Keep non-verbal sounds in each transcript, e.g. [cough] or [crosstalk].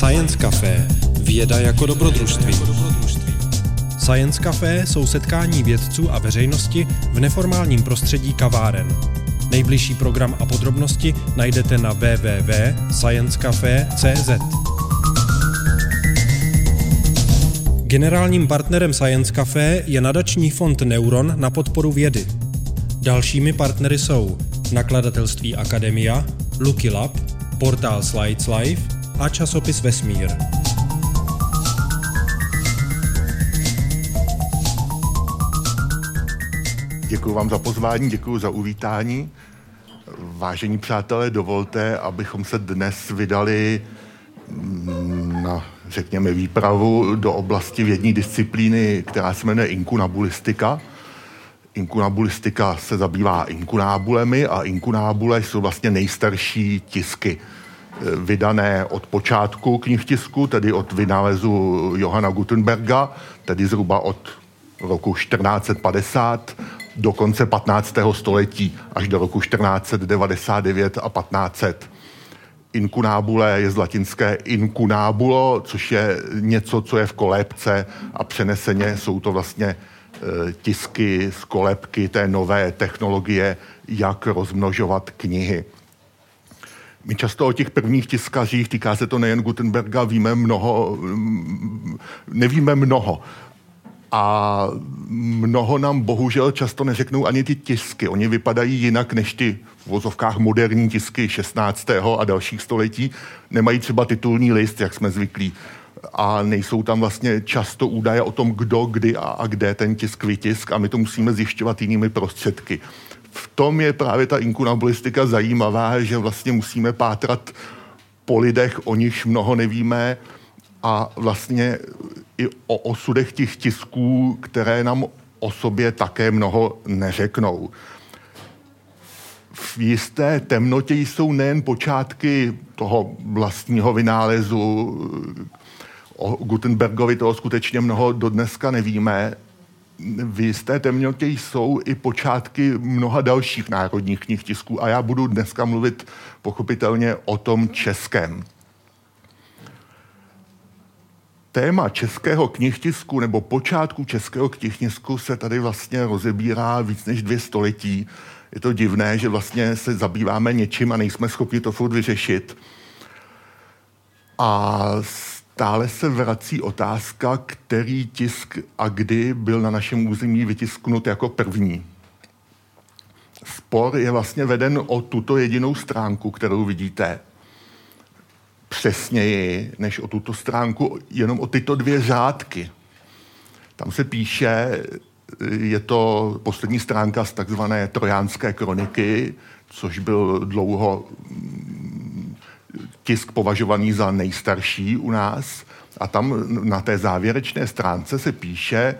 Science Café. Věda jako dobrodružství. Science Café jsou setkání vědců a veřejnosti v neformálním prostředí kaváren. Nejbližší program a podrobnosti najdete na www.sciencecafe.cz. Generálním partnerem Science Café je nadační fond Neuron na podporu vědy. Dalšími partnery jsou nakladatelství Akademia, Lucky Lab, portál Slides Live a časopis Vesmír. Děkuji vám za pozvání, děkuji za uvítání. Vážení přátelé, dovolte, abychom se dnes vydali mm, na, řekněme, výpravu do oblasti vědní disciplíny, která se jmenuje inkunabulistika. Inkunabulistika se zabývá inkunábulemi a inkunábule jsou vlastně nejstarší tisky vydané od počátku knihtisku, tedy od vynálezu Johana Gutenberga, tedy zhruba od roku 1450 do konce 15. století až do roku 1499 a 1500. Inkunábule je z latinské inkunábulo, což je něco, co je v kolébce a přeneseně jsou to vlastně e, tisky z kolébky té nové technologie, jak rozmnožovat knihy. My často o těch prvních tiskařích, týká se to nejen Gutenberga, víme mnoho, nevíme mnoho a mnoho nám bohužel často neřeknou ani ty tisky. Oni vypadají jinak než ty v vozovkách moderní tisky 16. a dalších století. Nemají třeba titulní list, jak jsme zvyklí. A nejsou tam vlastně často údaje o tom, kdo, kdy a, a kde ten tisk vytisk a my to musíme zjišťovat jinými prostředky. V tom je právě ta inkunabulistika zajímavá, že vlastně musíme pátrat po lidech, o nichž mnoho nevíme a vlastně i o osudech těch tisků, které nám o sobě také mnoho neřeknou. V jisté temnotě jsou nejen počátky toho vlastního vynálezu, o Gutenbergovi toho skutečně mnoho do dneska nevíme. V jisté temnotě jsou i počátky mnoha dalších národních knih tisků a já budu dneska mluvit pochopitelně o tom českém téma českého knihtisku nebo počátku českého knihtisku se tady vlastně rozebírá víc než dvě století. Je to divné, že vlastně se zabýváme něčím a nejsme schopni to furt vyřešit. A stále se vrací otázka, který tisk a kdy byl na našem území vytisknut jako první. Spor je vlastně veden o tuto jedinou stránku, kterou vidíte přesněji než o tuto stránku, jenom o tyto dvě řádky. Tam se píše, je to poslední stránka z takzvané Trojánské kroniky, což byl dlouho tisk považovaný za nejstarší u nás. A tam na té závěrečné stránce se píše,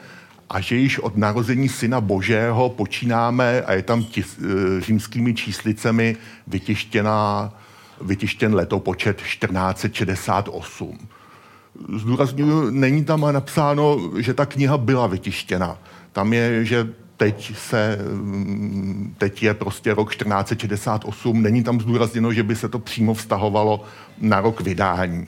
a že již od narození Syna Božého počínáme a je tam tis, e, římskými číslicemi vytištěná vytištěn letopočet 1468. Zdůraznuju, není tam napsáno, že ta kniha byla vytištěna. Tam je, že teď, se, mm, teď je prostě rok 1468, není tam zdůrazněno, že by se to přímo vztahovalo na rok vydání.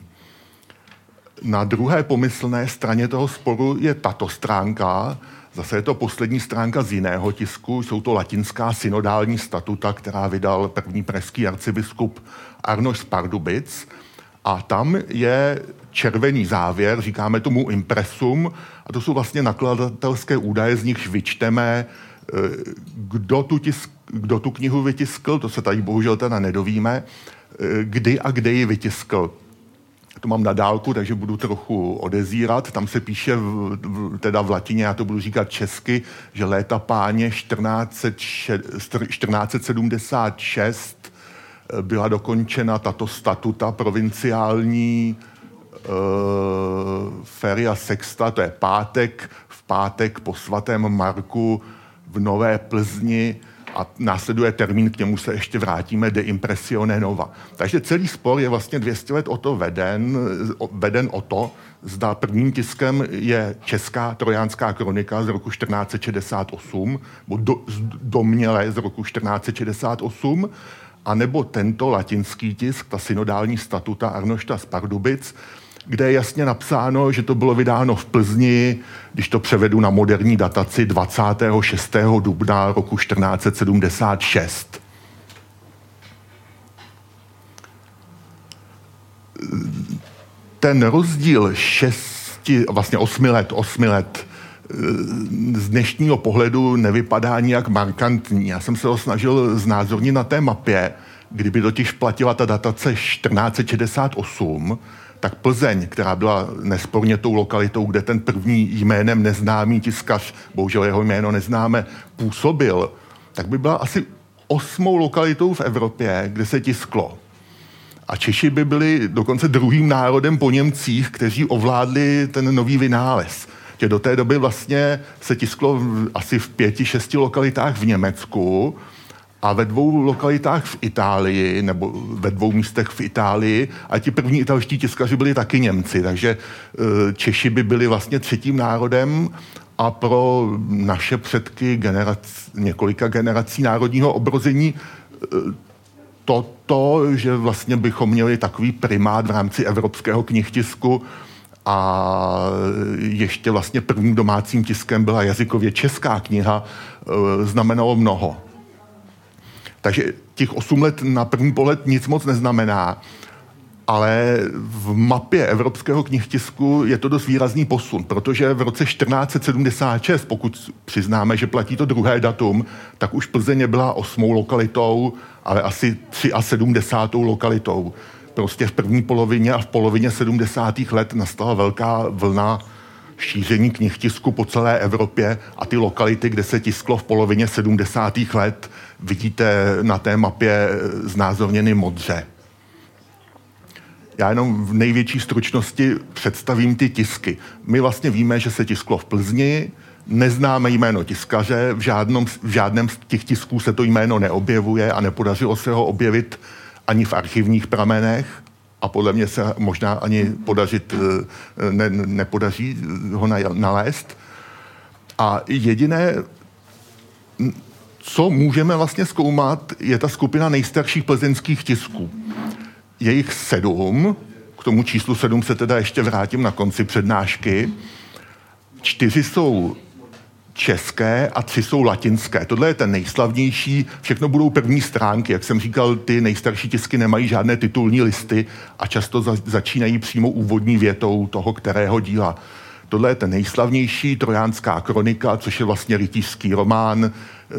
Na druhé pomyslné straně toho sporu je tato stránka, Zase je to poslední stránka z jiného tisku, jsou to latinská synodální statuta, která vydal první pražský arcibiskup Arnoš Pardubic. A tam je červený závěr, říkáme tomu impresum, a to jsou vlastně nakladatelské údaje, z nichž vyčteme, eh, kdo tu, tisk, kdo tu knihu vytiskl, to se tady bohužel teda nedovíme, eh, kdy a kde ji vytiskl to mám na dálku, takže budu trochu odezírat. Tam se píše, v, v, teda v latině, já to budu říkat česky, že léta páně 1476 eh, byla dokončena tato statuta provinciální Feria Sexta, to je pátek, v pátek po svatém Marku v Nové Plzni a následuje termín, k němu se ještě vrátíme, de impressione nova. Takže celý spor je vlastně 200 let o to veden, veden o to, zda prvním tiskem je česká trojánská kronika z roku 1468, nebo do, domněle z roku 1468, anebo tento latinský tisk, ta synodální statuta Arnošta z Pardubic, kde je jasně napsáno, že to bylo vydáno v Plzni, když to převedu na moderní dataci 26. dubna roku 1476. Ten rozdíl šesti, vlastně osmi let, osmi let, z dnešního pohledu nevypadá nijak markantní. Já jsem se ho snažil znázornit na té mapě, kdyby totiž platila ta datace 1468, tak Plzeň, která byla nesporně tou lokalitou, kde ten první jménem neznámý tiskař, bohužel jeho jméno neznáme, působil, tak by byla asi osmou lokalitou v Evropě, kde se tisklo. A Češi by byli dokonce druhým národem po Němcích, kteří ovládli ten nový vynález. Že do té doby vlastně se tisklo asi v pěti, šesti lokalitách v Německu, a ve dvou lokalitách v Itálii, nebo ve dvou místech v Itálii, a ti první italští tiskaři byli taky Němci, takže e, Češi by byli vlastně třetím národem a pro naše předky generac, několika generací národního obrození toto, e, že vlastně bychom měli takový primát v rámci evropského knihtisku a ještě vlastně prvním domácím tiskem byla jazykově česká kniha, e, znamenalo mnoho. Takže těch 8 let na první pohled nic moc neznamená, ale v mapě evropského knihtisku je to dost výrazný posun, protože v roce 1476, pokud přiznáme, že platí to druhé datum, tak už Plzeň byla osmou lokalitou, ale asi 73. lokalitou. Prostě v první polovině a v polovině 70. let nastala velká vlna šíření knihtisku po celé Evropě a ty lokality, kde se tisklo v polovině 70. let, vidíte na té mapě znázorněny modře. Já jenom v největší stručnosti představím ty tisky. My vlastně víme, že se tisklo v Plzni, neznáme jméno tiskaře, v, žádnom, v žádném z těch tisků se to jméno neobjevuje a nepodařilo se ho objevit ani v archivních pramenech a podle mě se možná ani podařit, eh, ne, nepodaří ho nalézt. A jediné, co můžeme vlastně zkoumat, je ta skupina nejstarších plzeňských tisků. Je jich sedm, k tomu číslu sedm se teda ještě vrátím na konci přednášky. Čtyři jsou české a tři jsou latinské. Tohle je ten nejslavnější, všechno budou první stránky. Jak jsem říkal, ty nejstarší tisky nemají žádné titulní listy a často za, začínají přímo úvodní větou toho, kterého díla. Tohle je ten nejslavnější, Trojánská kronika, což je vlastně rytířský román,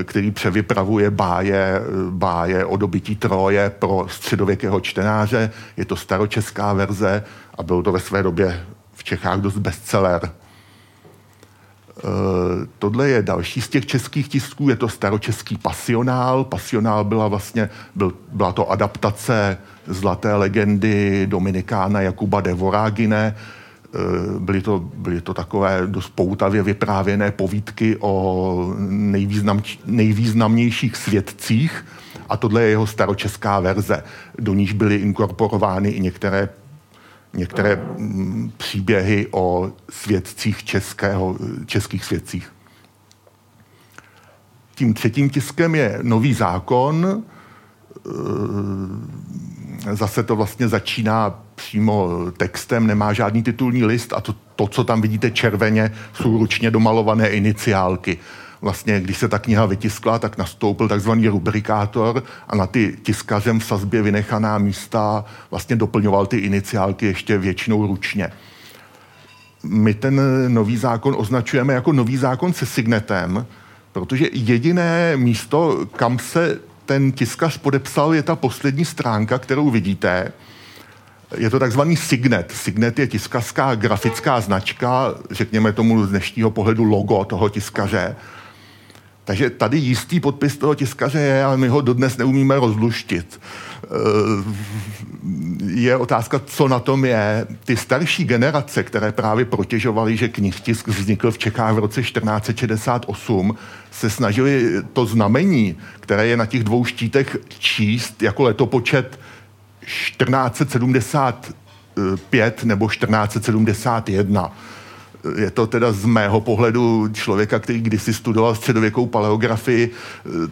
který převypravuje báje, báje o dobytí Troje pro středověkého čtenáře. Je to staročeská verze a byl to ve své době v Čechách dost bestseller. Uh, tohle je další z těch českých tisků, je to staročeský pasionál. Pasionál byla vlastně, byl, byla to adaptace zlaté legendy Dominikána Jakuba de Vorágine, Eh, byly to, byly to takové dost poutavě vyprávěné povídky o nejvýznam, nejvýznamnějších svědcích a tohle je jeho staročeská verze. Do níž byly inkorporovány i některé, některé mm, příběhy o svědcích českého, českých svědcích. Tím třetím tiskem je nový zákon, eh, zase to vlastně začíná přímo textem, nemá žádný titulní list a to, to, co tam vidíte červeně, jsou ručně domalované iniciálky. Vlastně, když se ta kniha vytiskla, tak nastoupil takzvaný rubrikátor a na ty tiskařem v sazbě vynechaná místa vlastně doplňoval ty iniciálky ještě většinou ručně. My ten nový zákon označujeme jako nový zákon se signetem, protože jediné místo, kam se ten tiskař podepsal, je ta poslední stránka, kterou vidíte. Je to takzvaný Signet. Signet je tiskařská grafická značka, řekněme tomu z dnešního pohledu logo toho tiskaře. Takže tady jistý podpis toho tiskaře je, ale my ho dodnes neumíme rozluštit. Eh, je otázka, co na tom je. Ty starší generace, které právě protěžovaly, že knihtisk vznikl v Čechách v roce 1468, se snažili to znamení, které je na těch dvou štítech číst jako letopočet 1475 nebo 1471 je to teda z mého pohledu člověka, který kdysi studoval středověkou paleografii,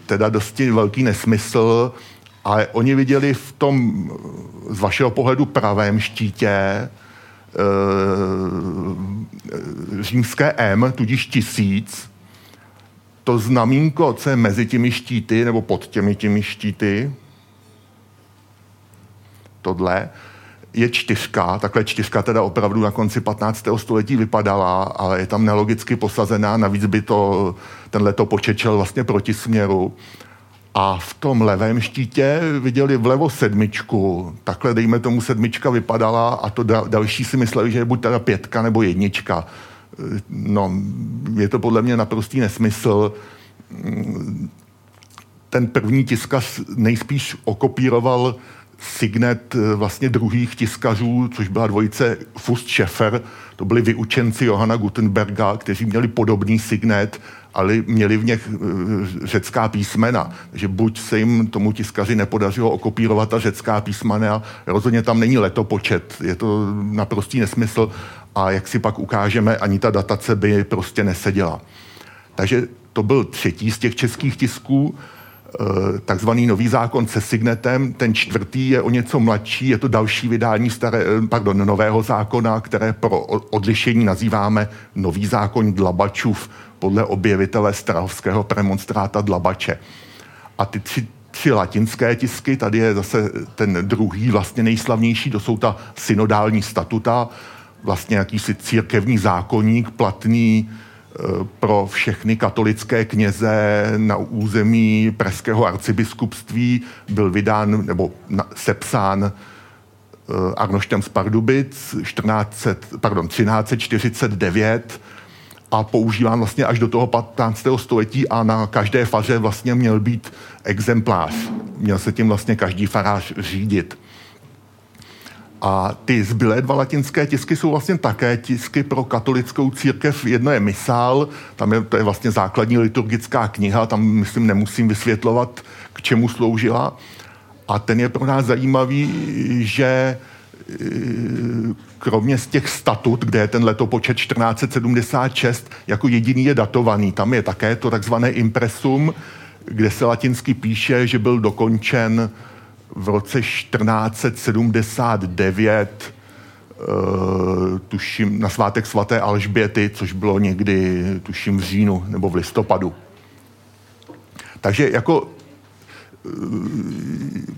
teda dosti velký nesmysl, ale oni viděli v tom z vašeho pohledu pravém štítě římské M, tudíž tisíc, to znamínko, co je mezi těmi štíty, nebo pod těmi těmi štíty, tohle, je čtyřka, takhle čtyřka teda opravdu na konci 15. století vypadala, ale je tam nelogicky posazená, navíc by to, ten letopočet šel vlastně proti směru. A v tom levém štítě viděli vlevo sedmičku. Takhle, dejme tomu, sedmička vypadala a to další si mysleli, že je buď teda pětka nebo jednička. No, je to podle mě naprostý nesmysl. Ten první tiskař nejspíš okopíroval signet eh, vlastně druhých tiskařů, což byla dvojice Fust Schäfer, to byli vyučenci Johana Gutenberga, kteří měli podobný signet, ale měli v něch eh, řecká písmena. Takže buď se jim tomu tiskaři nepodařilo okopírovat ta řecká písmena, rozhodně tam není letopočet, je to naprostý nesmysl a jak si pak ukážeme, ani ta datace by prostě neseděla. Takže to byl třetí z těch českých tisků. Eh, takzvaný nový zákon se signetem. Ten čtvrtý je o něco mladší, je to další vydání staré, eh, pardon, nového zákona, které pro odlišení nazýváme nový zákon Dlabačův podle objevitele strahovského premonstráta Dlabače. A ty tři, tři latinské tisky, tady je zase ten druhý, vlastně nejslavnější, to jsou ta synodální statuta, vlastně jakýsi církevní zákonník, platný pro všechny katolické kněze na území Pražského arcibiskupství byl vydán nebo sepsán eh, Arnoštem z Pardubic 14, pardon, 1349 a používán vlastně až do toho 15. století a na každé faře vlastně měl být exemplář. Měl se tím vlastně každý farář řídit. A ty zbylé dva latinské tisky jsou vlastně také tisky pro katolickou církev. Jedno je misál, tam je, to je vlastně základní liturgická kniha, tam myslím nemusím vysvětlovat, k čemu sloužila. A ten je pro nás zajímavý, že e, kromě z těch statut, kde je ten letopočet 1476, jako jediný je datovaný. Tam je také to takzvané impresum, kde se latinsky píše, že byl dokončen v roce 1479 uh, eh, tuším, na svátek svaté Alžběty, což bylo někdy, tuším, v říjnu nebo v listopadu. Takže jako eh,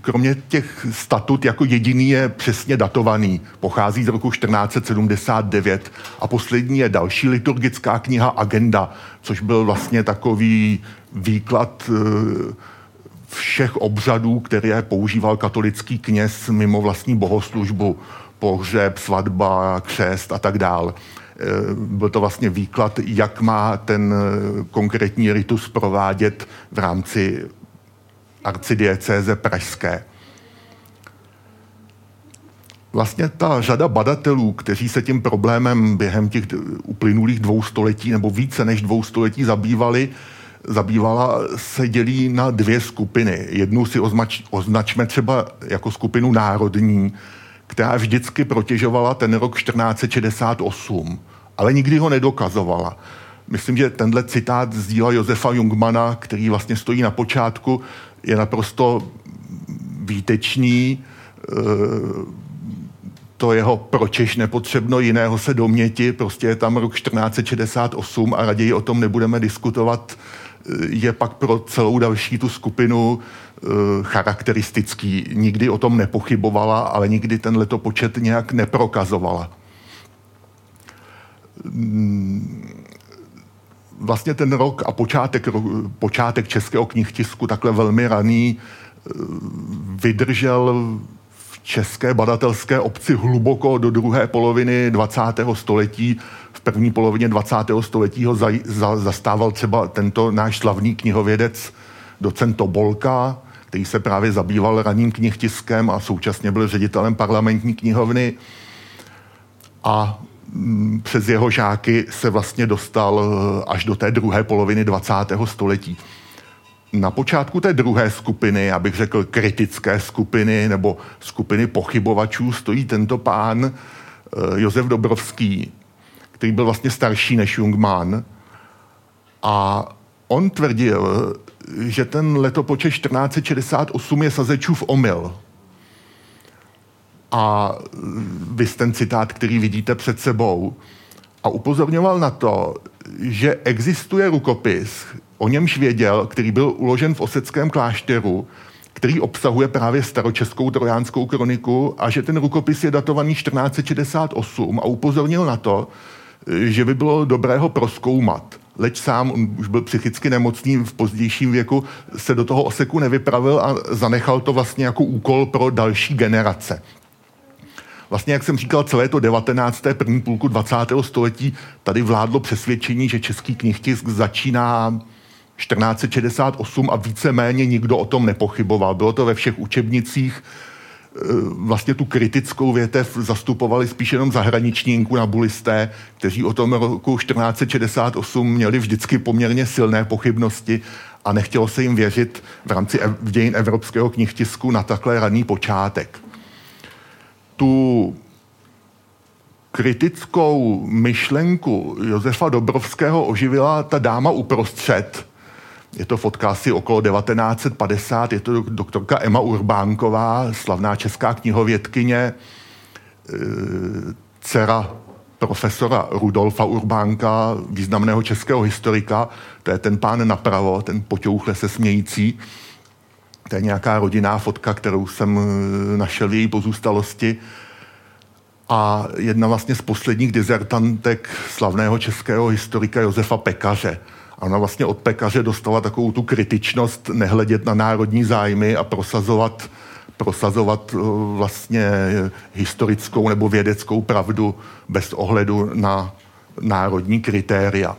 kromě těch statut jako jediný je přesně datovaný. Pochází z roku 1479 a poslední je další liturgická kniha Agenda, což byl vlastně takový výklad uh, všech obřadů, které používal katolický kněz mimo vlastní bohoslužbu, pohřeb, svatba, křest a tak dál. E, byl to vlastně výklad, jak má ten konkrétní ritus provádět v rámci arcidiecéze pražské. Vlastně ta řada badatelů, kteří se tím problémem během těch uplynulých dvou století nebo více než dvou století zabývali, zabývala, se dělí na dvě skupiny. Jednu si označ, označme třeba jako skupinu národní, která vždycky protěžovala ten rok 1468, ale nikdy ho nedokazovala. Myslím, že tenhle citát z díla Josefa Jungmana, který vlastně stojí na počátku, je naprosto výtečný. E, to jeho pročeš nepotřebno jiného se doměti, prostě je tam rok 1468 a raději o tom nebudeme diskutovat je pak pro celou další tu skupinu eh, charakteristický. Nikdy o tom nepochybovala, ale nikdy ten letopočet nějak neprokazovala. Mm, vlastně ten rok a počátek, počátek českého knihtisku, takhle velmi raný, eh, vydržel české badatelské obci hluboko do druhé poloviny 20. století první polovině 20. století ho za, za, zastával třeba tento náš slavný knihovědec docent Tobolka, který se právě zabýval raným knihtiskem a současně byl ředitelem parlamentní knihovny. A mm, přes jeho žáky se vlastně dostal eh, až do té druhé poloviny 20. století. Na počátku té druhé skupiny, abych řekl kritické skupiny nebo skupiny pochybovačů, stojí tento pán eh, Josef Dobrovský, který byl vlastně starší než Jungmann. A on tvrdil, že ten letopočet 1468 je Sazečův omyl. a vys ten citát, který vidíte před sebou. A upozorňoval na to, že existuje rukopis, o němž věděl, který byl uložen v Oseckém klášteru, který obsahuje právě staročeskou trojánskou kroniku a že ten rukopis je datovaný 1468 a upozornil na to, že by bylo dobré ho proskoumat. Leč sám, on už byl psychicky nemocný v pozdějším věku, se do toho oseku nevypravil a zanechal to vlastně jako úkol pro další generace. Vlastně, jak jsem říkal, celé to 19. první půlku 20. století tady vládlo přesvědčení, že český knihtisk začíná 1468 a víceméně nikdo o tom nepochyboval. Bylo to ve všech učebnicích, e, vlastně tu kritickou větev zastupovali spíš jenom zahraniční inkunabulisté, kteří o tom roku 1468 měli vždycky poměrně silné pochybnosti a nechtělo se jim věřit v rámci dějin evropského knihtisku na takhle raný počátek. Tu kritickou myšlenku Josefa Dobrovského oživila ta dáma uprostřed, je to fotka asi okolo 1950, je to doktorka Emma Urbánková, slavná česká knihovědkyně, e, dcera profesora Rudolfa Urbánka, významného českého historika, to je ten pán napravo, ten poťouchle se smějící. To je nějaká rodinná fotka, kterou jsem e, našel v její pozůstalosti. A jedna vlastně z posledních dizertantek slavného českého historika Josefa Pekaře. A ona vlastně od pekaře dostala takovou tu kritičnost nehledět na národní zájmy a prosazovat, prosazovat eh, vlastně historickou nebo vědeckou pravdu bez ohledu na národní kritéria.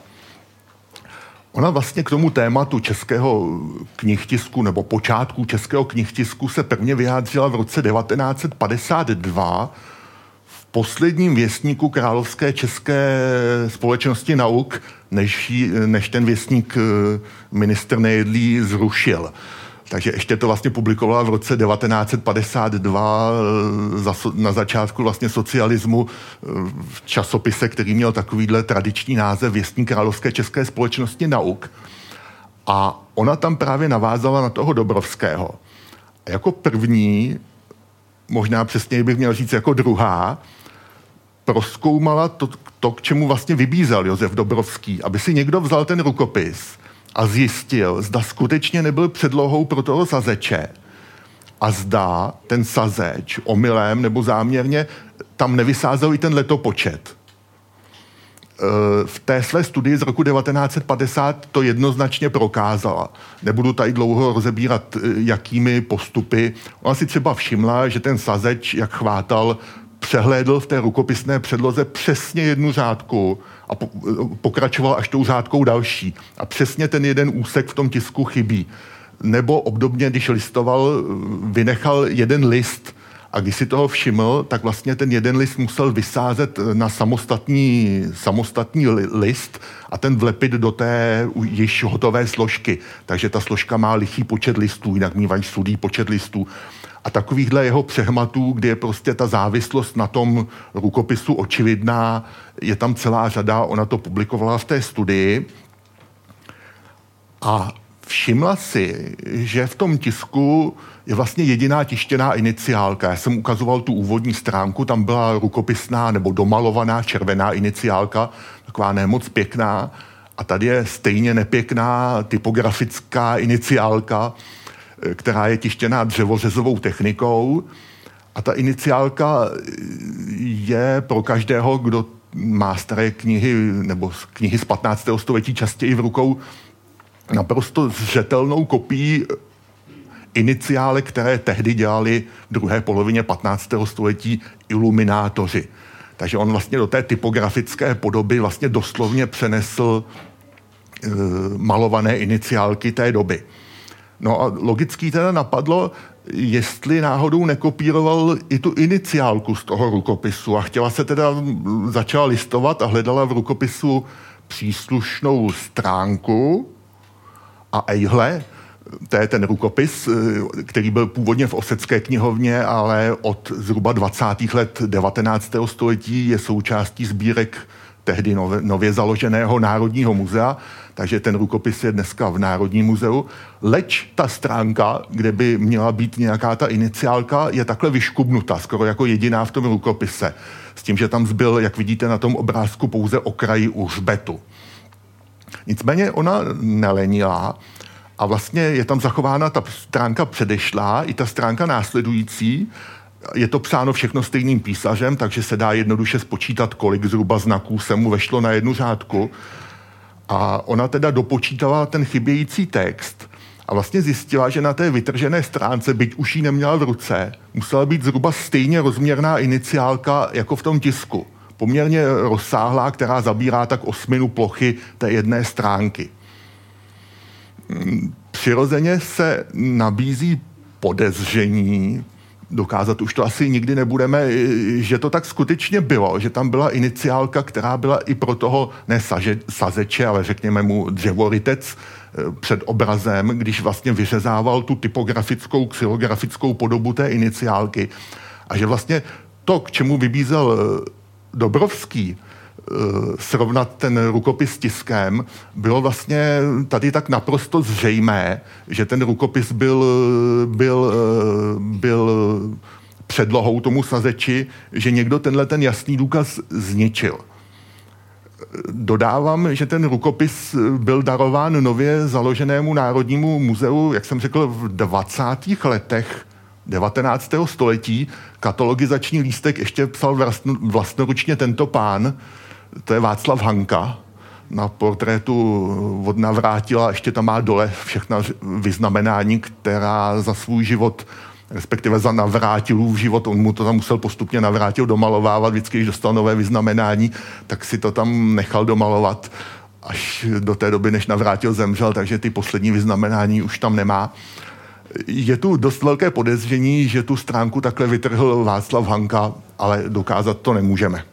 Ona vlastně k tomu tématu českého knihtisku nebo počátku českého knihtisku se prvně vyjádřila v roce 1952 posledním věstníku Královské české společnosti nauk, než, než ten věstník eh, minister Nejedlí zrušil. Takže ještě to vlastně publikovala v roce 1952 eh, na začátku vlastně socialismu eh, v časopise, který měl takovýhle tradiční název Věstník Královské české společnosti nauk. A ona tam právě navázala na toho Dobrovského. A jako první, možná přesněji bych měl říct jako druhá, proskoumala to, to, k čemu vlastně vybízel Josef Dobrovský, aby si někdo vzal ten rukopis a zjistil, zda skutečně nebyl předlohou pro toho sazeče a zda ten sazeč omylem nebo záměrně tam nevysázel i ten letopočet. E, v té své studii z roku 1950 to jednoznačně prokázala. Nebudu tady dlouho rozebírat, e, jakými postupy. Ona si třeba všimla, že ten sazeč, jak chvátal přehlédl v té rukopisné předloze přesně jednu řádku a po, pokračoval až tou řádkou další. A přesně ten jeden úsek v tom tisku chybí. Nebo obdobně, když listoval, vynechal jeden list a když si toho všiml, tak vlastně ten jeden list musel vysázet na samostatný, samostatný list a ten vlepit do té již hotové složky. Takže ta složka má lichý počet listů, jinak mývají sudý počet listů. A takovýchhle jeho přehmatů, kde je prostě ta závislost na tom rukopisu očividná, je tam celá řada, ona to publikovala v té studii. A všimla si, že v tom tisku je vlastně jediná tištěná iniciálka. Já jsem ukazoval tu úvodní stránku, tam byla rukopisná nebo domalovaná červená iniciálka, taková nemoc pěkná. A tady je stejně nepěkná typografická iniciálka, která je tištěná dřevořezovou technikou. A ta iniciálka je pro každého, kdo má staré knihy nebo knihy z 15. století častěji v rukou, naprosto zřetelnou kopií iniciále, které tehdy dělali v druhé polovině 15. století iluminátoři. Takže on vlastně do té typografické podoby vlastně doslovně přenesl e, malované iniciálky té doby. No a logický teda napadlo, jestli náhodou nekopíroval i tu iniciálku z toho rukopisu a chtěla se teda, začala listovat a hledala v rukopisu příslušnou stránku a ejhle, to je ten rukopis, který byl původně v Osecké knihovně, ale od zhruba 20. let 19. století je součástí sbírek tehdy nově, nově založeného Národního muzea, takže ten rukopis je dneska v Národním muzeu. Leč ta stránka, kde by měla být nějaká ta iniciálka, je takhle vyškubnuta, skoro jako jediná v tom rukopise. S tím, že tam zbyl, jak vidíte na tom obrázku, pouze okraj hřbetu. Nicméně ona nelenila a vlastně je tam zachována ta stránka předešlá i ta stránka následující. Je to psáno všechno stejným písařem, takže se dá jednoduše spočítat, kolik zhruba znaků se mu vešlo na jednu řádku. A ona teda dopočítala ten chybějící text a vlastně zjistila, že na té vytržené stránce, byť už ji neměla v ruce, musela být zhruba stejně rozměrná iniciálka jako v tom tisku. Poměrně rozsáhlá, která zabírá tak osminu plochy té jedné stránky. Přirozeně se nabízí podezření, dokázat už to asi nikdy nebudeme, že to tak skutečně bylo, že tam byla iniciálka, která byla i pro toho ne saže, sazeče, ale řekněme mu dřevorytec eh, před obrazem, když vlastně vyřezával tu typografickou, xylografickou podobu té iniciálky. A že vlastně to, k čemu vybízel eh, Dobrovský, srovnat ten rukopis s tiskem, bylo vlastně tady tak naprosto zřejmé, že ten rukopis byl, byl, eh, byl předlohou tomu sazeči, že někdo tenhle ten jasný důkaz zničil. Dodávám, že ten rukopis byl darován nově založenému Národnímu muzeu, jak jsem řekl, v 20. letech 19. století. Katalogizační lístek ještě psal vlastnoručně tento pán, to je Václav Hanka, na portrétu od Navrátila, ještě tam má dole všechna vyznamenání, která za svůj život respektive za navrátilův život, on mu to tam musel postupně navrátil domalovávat, vždycky, když dostal nové vyznamenání, tak si to tam nechal domalovat až do té doby, než navrátil zemřel, takže ty poslední vyznamenání už tam nemá je tu dost velké podezření, že tu stránku takhle vytrhl Václav Hanka, ale dokázat to nemůžeme.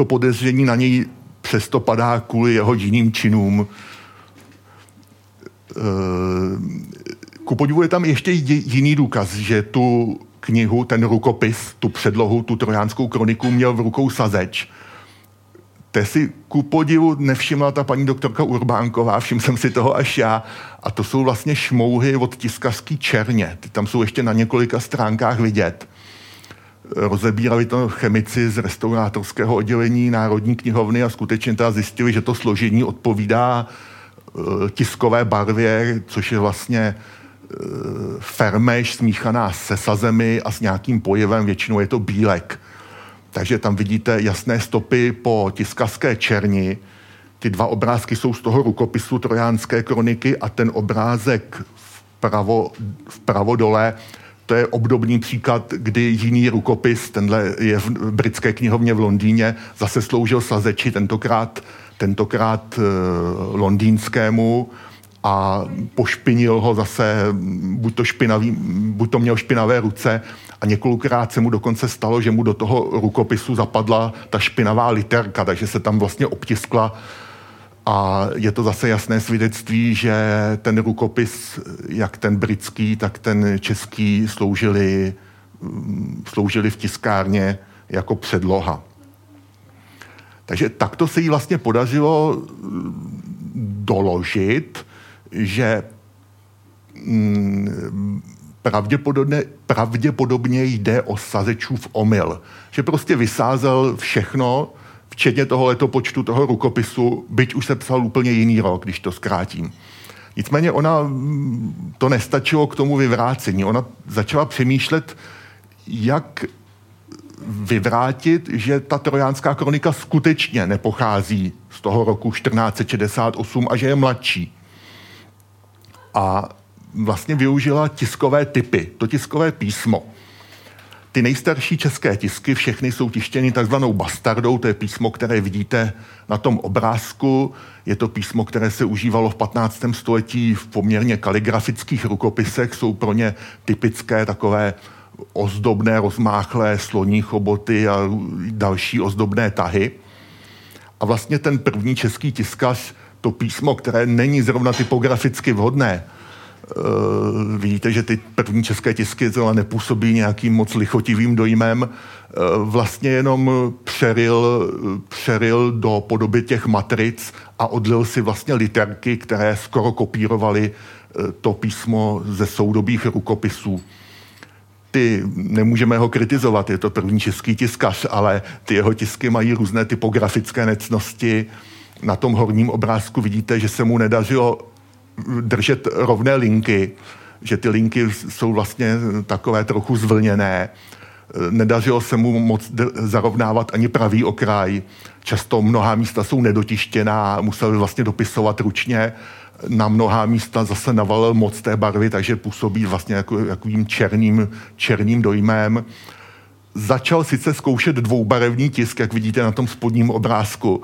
To podezření na něj přesto padá kvůli jeho jiným činům. Eh, ku podivu je tam ještě jiný důkaz, že tu knihu, ten rukopis, tu předlohu, tu trojánskou kroniku měl v rukou sazeč Te si ku podivu nevšimla ta paní doktorka Urbánková, všiml jsem si toho až já. A to jsou vlastně šmouhy od tiskařský černě. Ty tam jsou ještě na několika stránkách vidět. Rozebírali to chemici z restaurátorského oddělení Národní knihovny a skutečně teda zjistili, že to složení odpovídá e, tiskové barvě, což je vlastně e, fermeš smíchaná se sazemi a s nějakým pojevem, většinou je to bílek. Takže tam vidíte jasné stopy po tiskařské černi. Ty dva obrázky jsou z toho rukopisu Trojánské kroniky a ten obrázek vpravo, vpravo dole, to je obdobný příklad, kdy jiný rukopis, tenhle je v britské knihovně v Londýně, zase sloužil sazeči, tentokrát, tentokrát e, londýnskému a pošpinil ho zase, buď to, špinavý, buď to měl špinavé ruce, a několikrát se mu dokonce stalo, že mu do toho rukopisu zapadla ta špinavá literka, takže se tam vlastně obtiskla a je to zase jasné svědectví, že ten rukopis, jak ten britský, tak ten český, sloužili, sloužili v tiskárně jako předloha. Takže takto se jí vlastně podařilo doložit, že mm, pravděpodobně, pravděpodobně jde o sazečův omyl. Že prostě vysázel všechno, včetně toho letopočtu toho rukopisu, byť už se psal úplně jiný rok, když to zkrátím. Nicméně ona mm, to nestačilo k tomu vyvrácení. Ona začala přemýšlet, jak vyvrátit, že ta trojánská kronika skutečně nepochází z toho roku 1468 a že je mladší. A vlastně využila tiskové typy, to tiskové písmo. Ty nejstarší české tisky, všechny jsou tištěny takzvanou bastardou, to je písmo, které vidíte na tom obrázku. Je to písmo, které se užívalo v 15. století v poměrně kaligrafických rukopisech, jsou pro ně typické takové ozdobné, rozmáchlé sloní choboty a další ozdobné tahy. A vlastně ten první český tiskař, to písmo, které není zrovna typograficky vhodné, vidíte, že ty první české tisky zcela nepůsobí nějakým moc lichotivým dojmem. Vlastně jenom přeril, přeril do podoby těch matric a odlil si vlastně literky, které skoro kopírovaly to písmo ze soudobých rukopisů ty nemůžeme ho kritizovat, je to první český tiskař, ale ty jeho tisky mají různé typografické necnosti. Na tom horním obrázku vidíte, že se mu nedařilo držet rovné linky, že ty linky jsou vlastně takové trochu zvlněné. Nedařilo se mu moc zarovnávat ani pravý okraj. Často mnohá místa jsou nedotištěná, musel vlastně dopisovat ručně na mnohá místa zase navalil moc té barvy, takže působí vlastně jako, takovým černým, černým dojmem. Začal sice zkoušet dvoubarevný tisk, jak vidíte na tom spodním obrázku,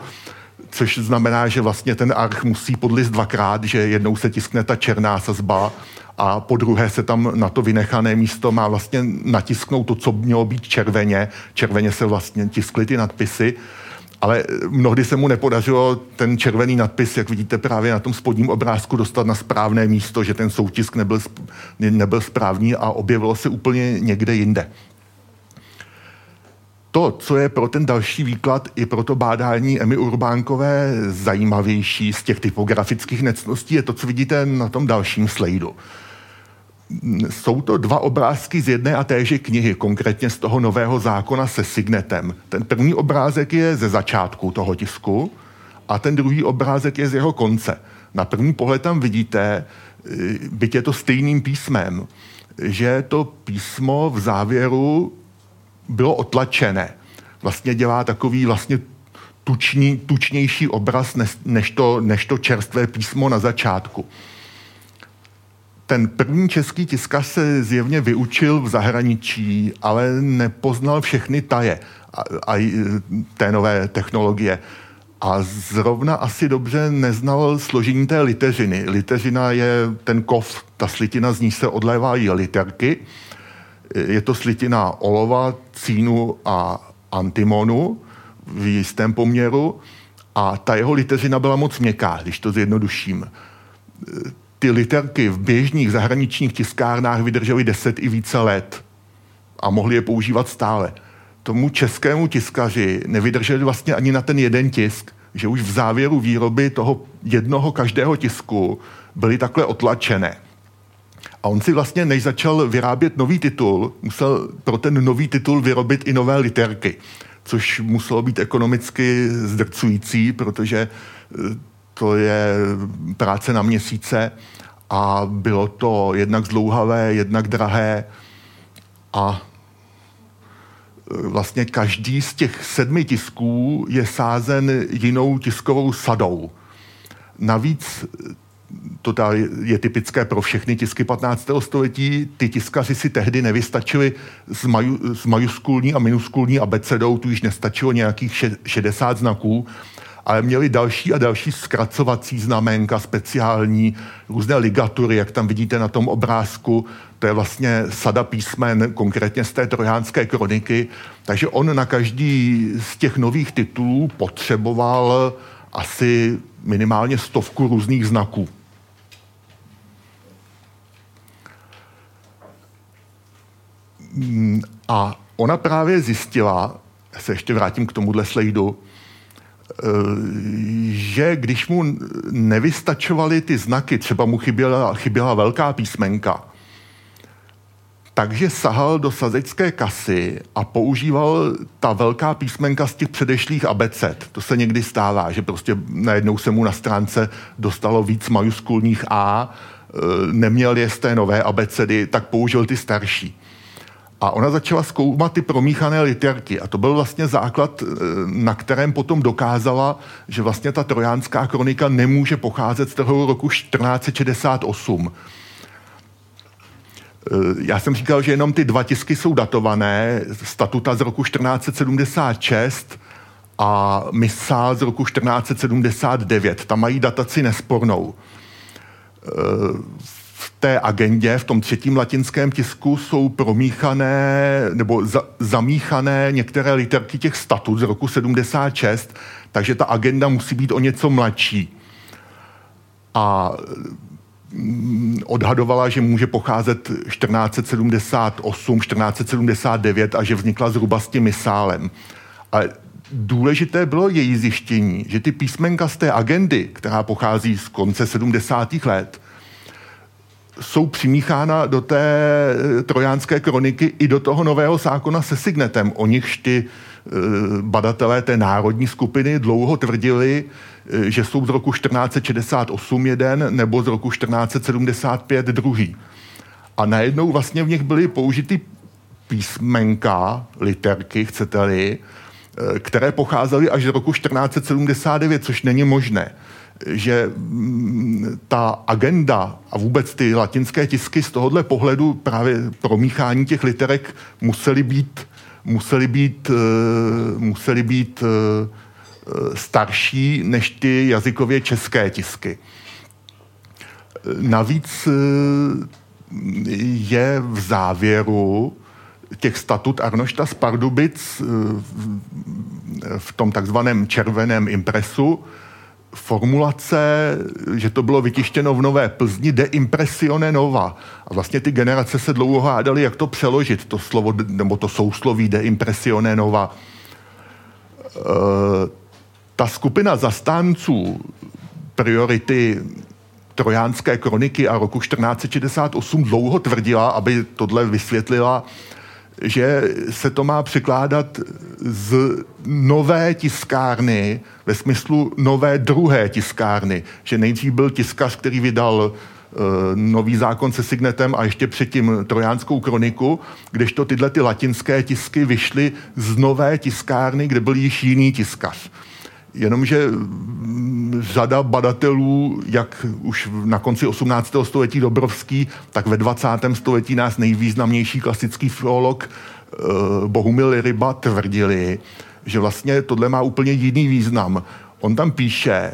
což znamená, že vlastně ten arch musí podlist dvakrát, že jednou se tiskne ta černá sazba a po druhé se tam na to vynechané místo má vlastně natisknout to, co mělo být červeně. Červeně se vlastně tiskly ty nadpisy ale mnohdy se mu nepodařilo ten červený nadpis, jak vidíte právě na tom spodním obrázku, dostat na správné místo, že ten soutisk nebyl, nebyl správný a objevilo se úplně někde jinde. To, co je pro ten další výklad i pro to bádání Emy Urbánkové zajímavější z těch typografických necností, je to, co vidíte na tom dalším slajdu jsou to dva obrázky z jedné a téže knihy, konkrétně z toho nového zákona se signetem. Ten první obrázek je ze začátku toho tisku a ten druhý obrázek je z jeho konce. Na první pohled tam vidíte, eh, byť je to stejným písmem, že to písmo v závěru bylo otlačené. Vlastně dělá takový vlastně tučný, tučnější obraz než to, než to čerstvé písmo na začátku ten první český tiskař se zjevně vyučil v zahraničí, ale nepoznal všechny taje a, a té nové technologie. A zrovna asi dobře neznal složení té liteřiny. Liteřina je ten kov, ta slitina, z ní se odlévají literky. Je to slitina olova, cínu a antimonu v jistém poměru. A ta jeho liteřina byla moc měkká, když to zjednoduším ty literky v běžných zahraničních tiskárnách vydržely 10 i více let a mohli je používat stále. Tomu českému tiskaři nevydrželi vlastně ani na ten jeden tisk, že už v závěru výroby toho jednoho každého tisku byly takhle otlačené. A on si vlastně, než začal vyrábět nový titul, musel pro ten nový titul vyrobit i nové literky, což muselo být ekonomicky zdrcující, protože to je práce na měsíce a bylo to jednak zdlouhavé, jednak drahé a e, vlastně každý z těch sedmi tisků je sázen jinou tiskovou sadou. Navíc to je typické pro všechny tisky 15. století, ty tiskaři si tehdy nevystačili s, maju, s majuskulní a minuskulní abecedou, tu již nestačilo nějakých 60 znaků, ale měli další a další zkracovací znamenka speciální, různé ligatury, jak tam vidíte na tom obrázku, to je vlastně sada písmen, konkrétně z té trojánské kroniky, takže on na každý z těch nových titulů potřeboval asi minimálně stovku různých znaků. A ona právě zjistila, se ještě vrátím k tomuhle slejdu, Eh, že když mu nevystačovaly ty znaky, třeba mu chyběla, chyběla velká písmenka, takže sahal do sazecké kasy a používal ta velká písmenka z těch předešlých abeced. To se někdy stává, že prostě najednou se mu na stránce dostalo víc majuskulních A, eh, neměl je z té nové abecedy, tak použil ty starší. A ona začala zkoumat ty promíchané literky. A to byl vlastně základ, eh, na kterém potom dokázala, že vlastně ta trojánská kronika nemůže pocházet z toho roku 1468. Eh, já jsem říkal, že jenom ty dva tisky jsou datované. Statuta z roku 1476 a misál z roku 1479. Tam mají dataci nespornou té agendě, v tom třetím latinském tisku, jsou promíchané nebo za, zamíchané některé literky těch statut z roku 76, takže ta agenda musí být o něco mladší. A mm, odhadovala, že může pocházet 1478, 1479 a že vznikla zhruba s tím misálem. Ale důležité bylo její zjištění, že ty písmenka z té agendy, která pochází z konce 70. let, jsou přimíchána do té eh, trojánské kroniky i do toho nového zákona se signetem. O nichž ty eh, badatelé té národní skupiny dlouho tvrdili, eh, že jsou z roku 1468 jeden nebo z roku 1475 druhý. A najednou vlastně v nich byly použity písmenka, literky, chcete-li, které pocházely až z roku 1479, což není možné že mm, ta agenda a vůbec ty latinské tisky z tohohle pohledu právě promíchání těch literek musely být, musely být, eh, musely být eh, starší než ty jazykově české tisky. Navíc eh, je v závěru těch statut Arnošta z Pardubic v tom takzvaném červeném impresu formulace, že to bylo vytištěno v Nové Plzni, de impressione nova. A vlastně ty generace se dlouho hádali, jak to přeložit, to slovo, nebo to sousloví de impressione nova. E, ta skupina zastánců priority trojánské kroniky a roku 1468 dlouho tvrdila, aby tohle vysvětlila, že se to má překládat z nové tiskárny, ve smyslu nové druhé tiskárny, že nejdřív byl tiskař, který vydal uh, nový zákon se signetem a ještě předtím trojánskou kroniku, kdežto tyhle ty latinské tisky vyšly z nové tiskárny, kde byl již jiný tiskař. Jenomže mm, řada badatelů, jak už na konci 18. století Dobrovský, tak ve 20. století nás nejvýznamnější klasický filolog eh, Bohumil Ryba tvrdili, že vlastně tohle má úplně jiný význam. On tam píše,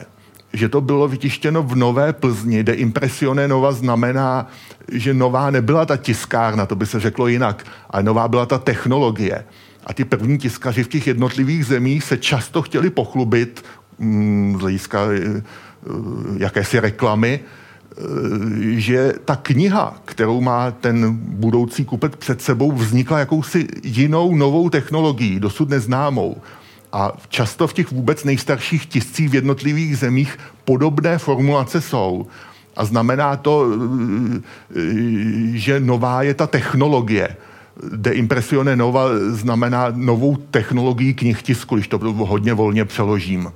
že to bylo vytištěno v Nové Plzni, de impresione nova znamená, že nová nebyla ta tiskárna, to by se řeklo jinak, ale nová byla ta technologie. A ty první tiskaři v těch jednotlivých zemích se často chtěli pochlubit mm, z hlediska eh, jakési reklamy, eh, že ta kniha, kterou má ten budoucí kupec před sebou, vznikla jakousi jinou novou technologií, dosud neznámou. A často v těch vůbec nejstarších tiscích v jednotlivých zemích podobné formulace jsou. A znamená to, že nová je ta technologie de impressione nova znamená novou technologii knihtisku, když to hodně volně přeložím.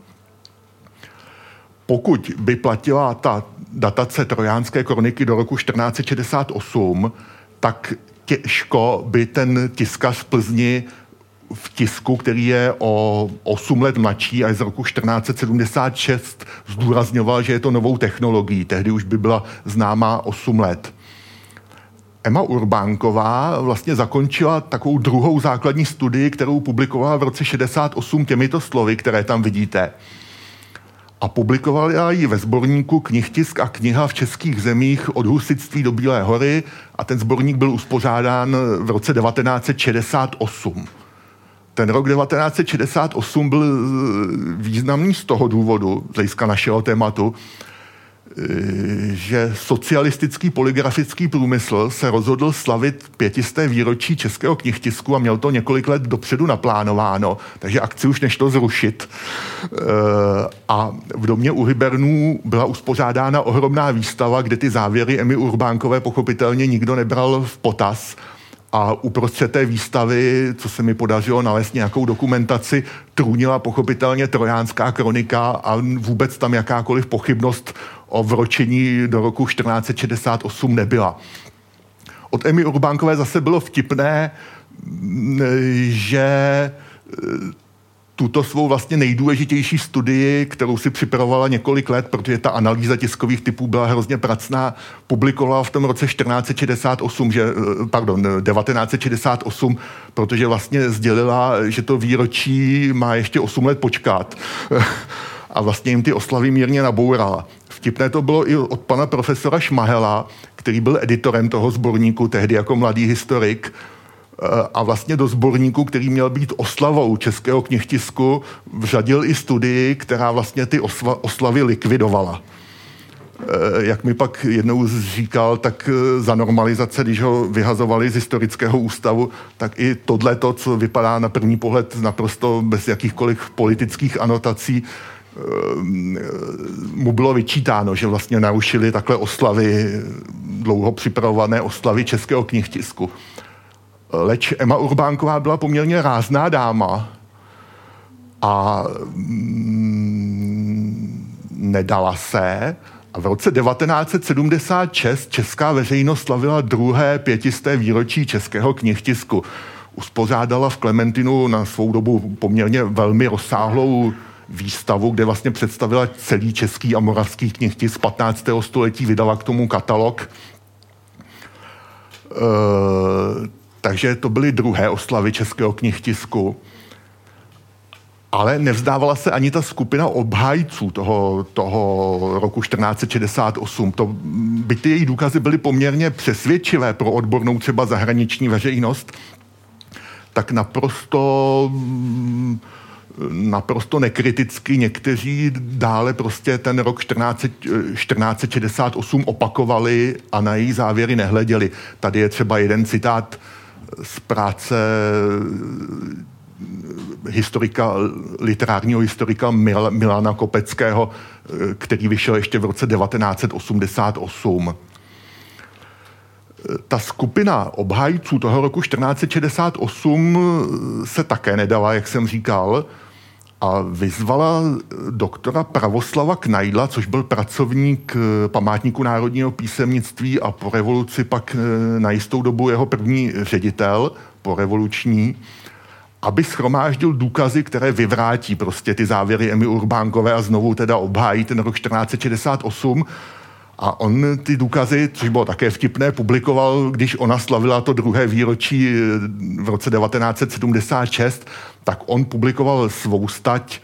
Pokud by platila ta datace trojánské kroniky do roku 1468, tak těžko by ten tiskař v Plzni v tisku, který je o 8 let mladší a je z roku 1476, zdůrazňoval, že je to novou technologií. Tehdy už by byla známá 8 let. Emma Urbánková vlastně zakončila takovou druhou základní studii, kterou publikovala v roce 68 těmito slovy, které tam vidíte. A publikovala ji ve sborníku Knihtisk a kniha v českých zemích od husitství do Bílé hory a ten sborník byl uspořádán v roce 1968. Ten rok 1968 byl významný z toho důvodu, z hlediska našeho tématu, že socialistický poligrafický průmysl se rozhodl slavit pětisté výročí českého knihtisku a měl to několik let dopředu naplánováno, takže akci už nešlo zrušit. Eh, a v domě u Hybernů byla uspořádána ohromná výstava, kde ty závěry Emy Urbánkové pochopitelně nikdo nebral v potaz, a uprostřed té výstavy, co se mi podařilo nalézt nějakou dokumentaci, trůnila pochopitelně trojánská kronika a vůbec tam jakákoliv pochybnost o vročení do roku 1468 nebyla. Od Emy Urbánkové zase bylo vtipné, že tuto svou vlastně nejdůležitější studii, kterou si připravovala několik let, protože ta analýza tiskových typů byla hrozně pracná, publikovala v tom roce 1468, že, eh, pardon, 1968, protože vlastně sdělila, že to výročí má ještě 8 let počkat. [laughs] A vlastně jim ty oslavy mírně nabourala. Vtipné to bylo i od pana profesora Šmahela, který byl editorem toho sborníku tehdy jako mladý historik, a vlastně do sborníku, který měl být oslavou českého knihtisku, vřadil i studii, která vlastně ty osla, oslavy likvidovala. jak mi pak jednou říkal, tak za normalizace, když ho vyhazovali z historického ústavu, tak i tohle, to, co vypadá na první pohled naprosto bez jakýchkoliv politických anotací, mu bylo vyčítáno, že vlastně narušili takhle oslavy, dlouho připravované oslavy českého knihtisku. Leč Emma Urbánková byla poměrně rázná dáma a mm, nedala se. A v roce 1976 česká veřejnost slavila druhé pětisté výročí českého knihtisku. Uspořádala v Klementinu na svou dobu poměrně velmi rozsáhlou výstavu, kde vlastně představila celý český a moravský knihtisk 15. století, vydala k tomu katalog. E, takže to byly druhé oslavy českého knihtisku. Ale nevzdávala se ani ta skupina obhájců toho, toho roku 1468. To, by ty její důkazy byly poměrně přesvědčivé pro odbornou třeba zahraniční veřejnost, tak naprosto naprosto nekriticky někteří dále prostě ten rok 14, 1468 opakovali a na její závěry nehleděli. Tady je třeba jeden citát z práce historika, literárního historika Mil, Milana Kopeckého, který vyšel ještě v roce 1988. Ta skupina obhájců toho roku 1468 se také nedala, jak jsem říkal, a vyzvala doktora Pravoslava Knajdla, což byl pracovník eh, památníku národního písemnictví a po revoluci pak eh, na jistou dobu jeho první ředitel, po revoluční, aby schromáždil důkazy, které vyvrátí prostě ty závěry Emy Urbánkové a znovu teda obhájí ten rok 1468 a on ty důkazy, což bylo také vtipné, publikoval, když ona slavila to druhé výročí eh, v roce 1976, tak on publikoval svou stať,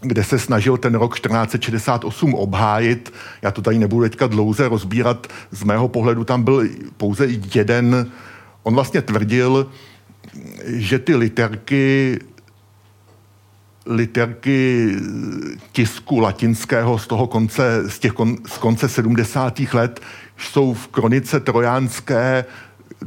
kde se snažil ten rok 1468 obhájit. Já to tady nebudu teďka dlouze rozbírat. Z mého pohledu tam byl pouze jeden. On vlastně tvrdil, že ty literky literky tisku latinského z toho konce, z, těch kon, z konce 70. let jsou v kronice trojánské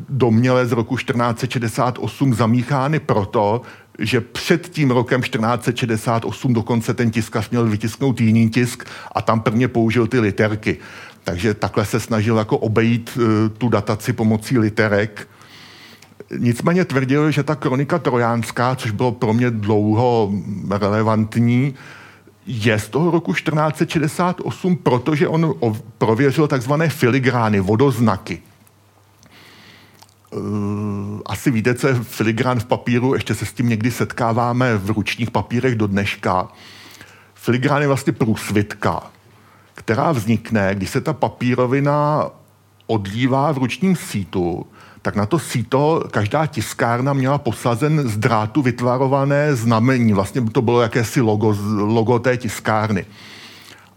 doměle z roku 1468 zamíchány proto, že před tím rokem 1468 dokonce ten tiskař měl vytisknout jiný tisk a tam prvně použil ty literky. Takže takhle se snažil jako obejít uh, tu dataci pomocí literek. Nicméně tvrdil, že ta kronika trojánská, což bylo pro mě dlouho relevantní, je z toho roku 1468, protože on prověřil takzvané filigrány, vodoznaky. Eh, asi víte, co je filigrán v papíru, ještě se s tím někdy setkáváme v ručních papírech do dneška. Filigrán je vlastně průsvitka, která vznikne, když se ta papírovina odlívá v ručním sítu, tak na to síto každá tiskárna měla posazen z drátu vytvarované znamení. Vlastně to bylo jakési logo, logo té tiskárny.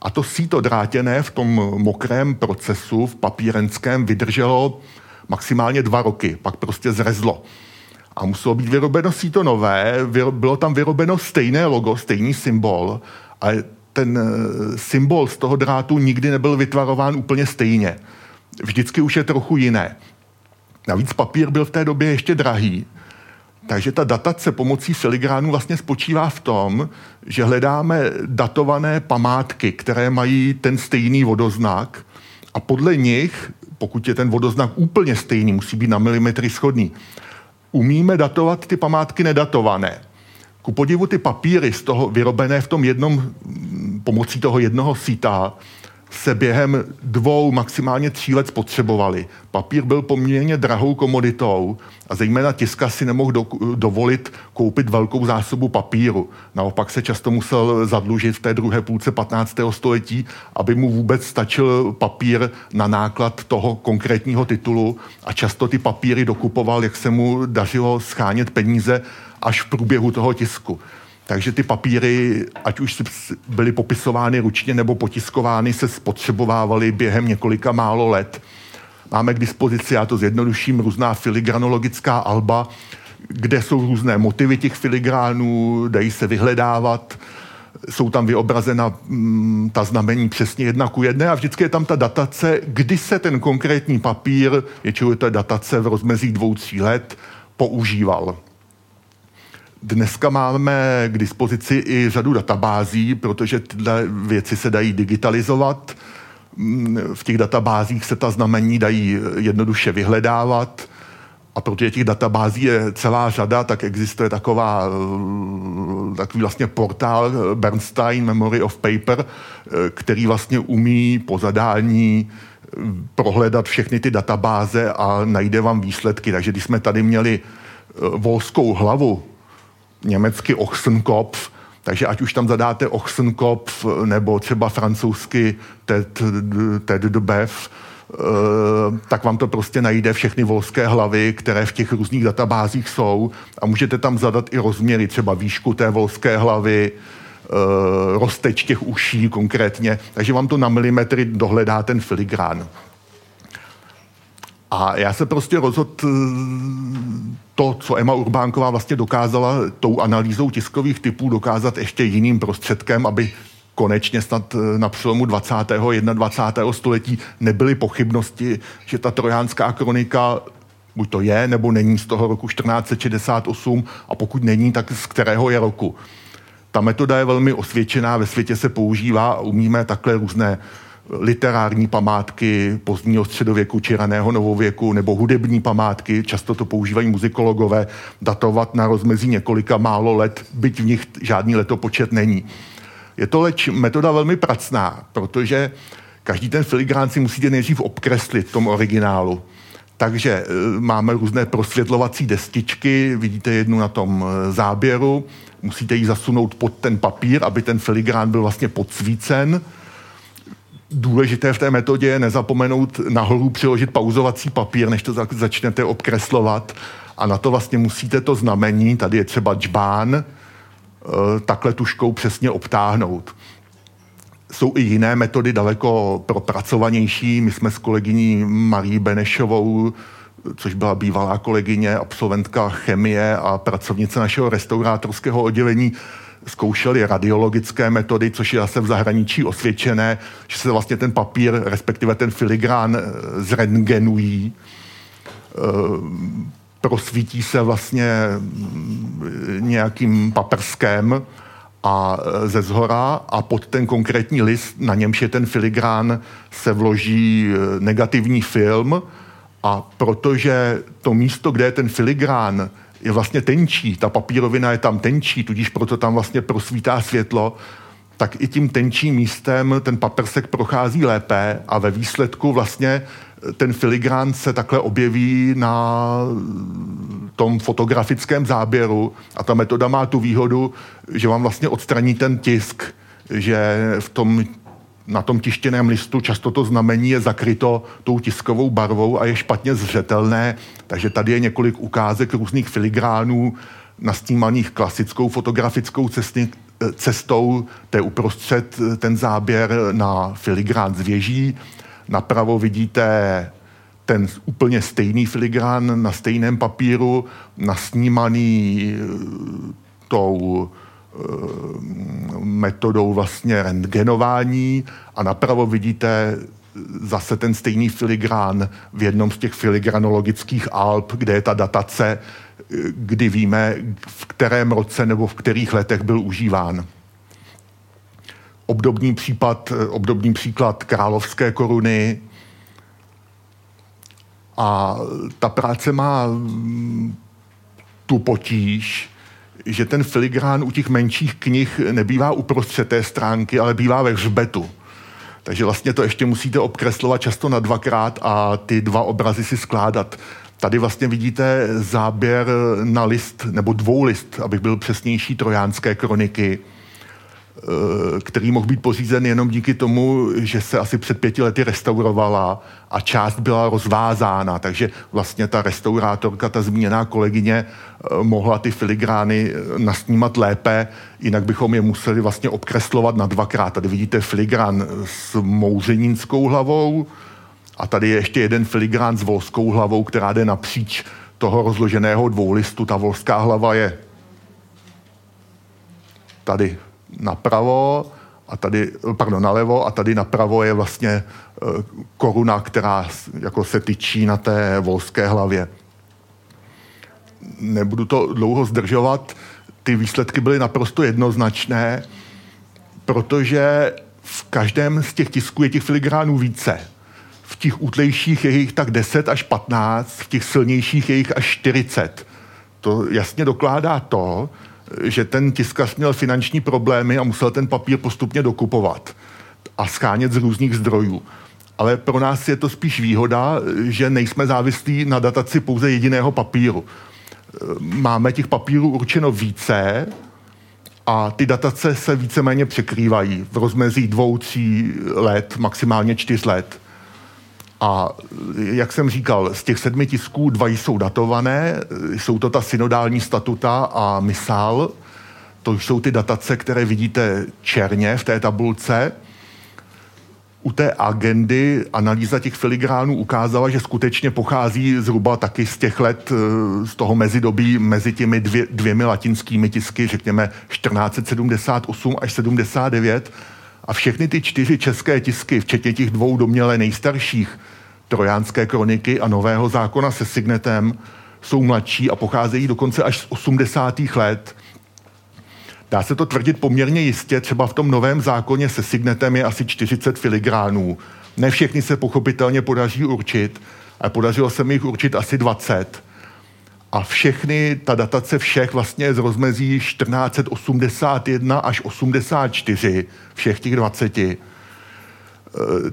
A to síto drátěné v tom mokrém procesu, v papírenském, vydrželo maximálně dva roky, pak prostě zrezlo. A muselo být vyrobeno síto nové, bylo tam vyrobeno stejné logo, stejný symbol, ale ten eh, symbol z toho drátu nikdy nebyl vytvarován úplně stejně. Vždycky už je trochu jiné. Navíc papír byl v té době ještě drahý, takže ta datace pomocí filigránu vlastně spočívá v tom, že hledáme datované památky, které mají ten stejný vodoznak a podle nich pokud je ten vodoznak úplně stejný, musí být na milimetry schodný. Umíme datovat ty památky nedatované. Ku podivu ty papíry z toho vyrobené v tom jednom, pomocí toho jednoho síta, se během dvou, maximálně tří let spotřebovali. Papír byl poměrně drahou komoditou a zejména tiska si nemohl do, dovolit koupit velkou zásobu papíru. Naopak se často musel zadlužit v té druhé půlce 15. století, aby mu vůbec stačil papír na náklad toho konkrétního titulu a často ty papíry dokupoval, jak se mu dařilo schánět peníze až v průběhu toho tisku. Takže ty papíry, ať už byly popisovány ručně nebo potiskovány, se spotřebovávaly během několika málo let. Máme k dispozici, já to zjednoduším, různá filigranologická alba, kde jsou různé motivy těch filigránů, dají se vyhledávat. jsou tam vyobrazena mm, ta znamení přesně jedna ku jedné a vždycky je tam ta datace, kdy se ten konkrétní papír, většinou je to datace v rozmezí dvou, tří let, používal. Dneska máme k dispozici i řadu databází, protože tyhle věci se dají digitalizovat. V těch databázích se ta znamení dají jednoduše vyhledávat a protože těch databází je celá řada, tak existuje taková, takový vlastně portál Bernstein Memory of Paper, který vlastně umí po zadání prohledat všechny ty databáze a najde vám výsledky. Takže když jsme tady měli volskou hlavu, německy Ochsenkopf, takže ať už tam zadáte Ochsenkopf nebo třeba francouzsky Ted, Ted de Bev, Eh, tak vám to prostě najde všechny volské hlavy, které v těch různých databázích jsou a můžete tam zadat i rozměry, třeba výšku té volské hlavy, eh, rozteč těch uší konkrétně, takže vám to na milimetry dohledá ten filigrán. A já se prostě rozhodl eh, to, co Emma Urbánková vlastně dokázala tou analýzou tiskových typů dokázat ještě jiným prostředkem, aby konečně snad eh, na přelomu 20. a 21. století nebyly pochybnosti, že ta trojánská kronika buď to je, nebo není z toho roku 1468 a pokud není, tak z kterého je roku. Ta metoda je velmi osvědčená, ve světě se používá a umíme takhle různé literární památky pozdního středověku či raného novověku nebo hudební památky, často to používají muzikologové, datovat na rozmezí několika málo let, byť v nich žádný letopočet není. Je to leč metoda velmi pracná, protože každý ten filigrán si musíte nejdřív obkreslit v tom originálu. Takže e, máme různé prosvětlovací destičky, vidíte jednu na tom e, záběru, musíte ji zasunout pod ten papír, aby ten filigrán byl vlastně podsvícen. Důležité v té metodě je nezapomenout nahoru přiložit pauzovací papír, než to začnete obkreslovat. A na to vlastně musíte to znamení, tady je třeba džbán, Eh, takhle tuškou přesně obtáhnout. Jsou i jiné metody daleko propracovanější. My jsme s kolegyní Marí Benešovou, což byla bývalá kolegyně, absolventka chemie a pracovnice našeho restaurátorského oddělení, zkoušeli radiologické metody, což je zase v zahraničí osvědčené, že se vlastně ten papír, respektive ten filigrán eh, zrentgenují eh, prosvítí se vlastně mm, nějakým paprskem a e, ze zhora a pod ten konkrétní list, na němž je ten filigrán, se vloží negativní film. A protože to místo, kde je ten filigrán, je vlastně tenčí, ta papírovina je tam tenčí, tudíž proto tam vlastně prosvítá světlo, tak i tím tenčím místem ten paprsek prochází lépe a ve výsledku vlastně ten filigrán se takhle objeví na tom fotografickém záběru a ta metoda má tu výhodu, že vám vlastně odstraní ten tisk, že v tom na tom tištěném listu často to znamení je zakryto tou tiskovou barvou a je špatně zřetelné, takže tady je několik ukázek různých filigránů nasnímaných klasickou fotografickou cestní, cestou, to je uprostřed ten záběr na filigrán z věží, Napravo vidíte ten úplně stejný filigrán na stejném papíru, nasnímaný eh, tou eh, metodou vlastně rentgenování a napravo vidíte zase ten stejný filigrán v jednom z těch filigranologických alb, kde je ta datace, kdy víme, v kterém roce nebo v kterých letech byl užíván obdobný případ, obdobný příklad královské koruny. A ta práce má tu potíž, že ten filigrán u těch menších knih nebývá uprostřed té stránky, ale bývá ve hřbetu. Takže vlastně to ještě musíte obkreslovat často na dvakrát a ty dva obrazy si skládat. Tady vlastně vidíte záběr na list, nebo dvou list, abych byl přesnější, trojánské kroniky který mohl být pořízen jenom díky tomu, že se asi před pěti lety restaurovala a část byla rozvázána, takže vlastně ta restaurátorka, ta zmíněná kolegyně, eh, mohla ty filigrány eh, nasnímat lépe, jinak bychom je museli vlastně obkreslovat na dvakrát. Tady vidíte filigrán s mouřenínskou hlavou a tady je ještě jeden filigrán s volskou hlavou, která jde napříč toho rozloženého dvoulistu. Ta volská hlava je tady napravo a tady, pardon, nalevo a tady napravo je vlastně e, koruna, která jako se tyčí na té volské hlavě. Nebudu to dlouho zdržovat, ty výsledky byly naprosto jednoznačné, protože v každém z těch tisků je těch filigránů více. V těch útlejších je jich tak 10 až 15, v těch silnějších je jich až 40. To jasně dokládá to, že ten tiskař měl finanční problémy a musel ten papír postupně dokupovat a schánět z různých zdrojů. Ale pro nás je to spíš výhoda, že nejsme závislí na dataci pouze jediného papíru. Máme těch papírů určeno více a ty datace se víceméně překrývají v rozmezí dvou, tří let, maximálně čtyř let. A jak jsem říkal, z těch sedmi tisků dva jsou datované, jsou to ta synodální statuta a misál, to jsou ty datace, které vidíte černě v té tabulce. U té agendy analýza těch filigránů ukázala, že skutečně pochází zhruba taky z těch let, eh, z toho mezidobí mezi těmi dvě, dvěmi latinskými tisky, řekněme 1478 až 79. A všechny ty čtyři české tisky, včetně těch dvou doměle nejstarších, Trojánské kroniky a Nového zákona se signetem, jsou mladší a pocházejí dokonce až z 80. let. Dá se to tvrdit poměrně jistě, třeba v tom novém zákoně se signetem je asi 40 filigránů. Ne všechny se pochopitelně podaří určit, ale podařilo se mi jich určit asi 20. A všechny, ta datace všech vlastně z rozmezí 1481 až 84, všech těch 20 Eh,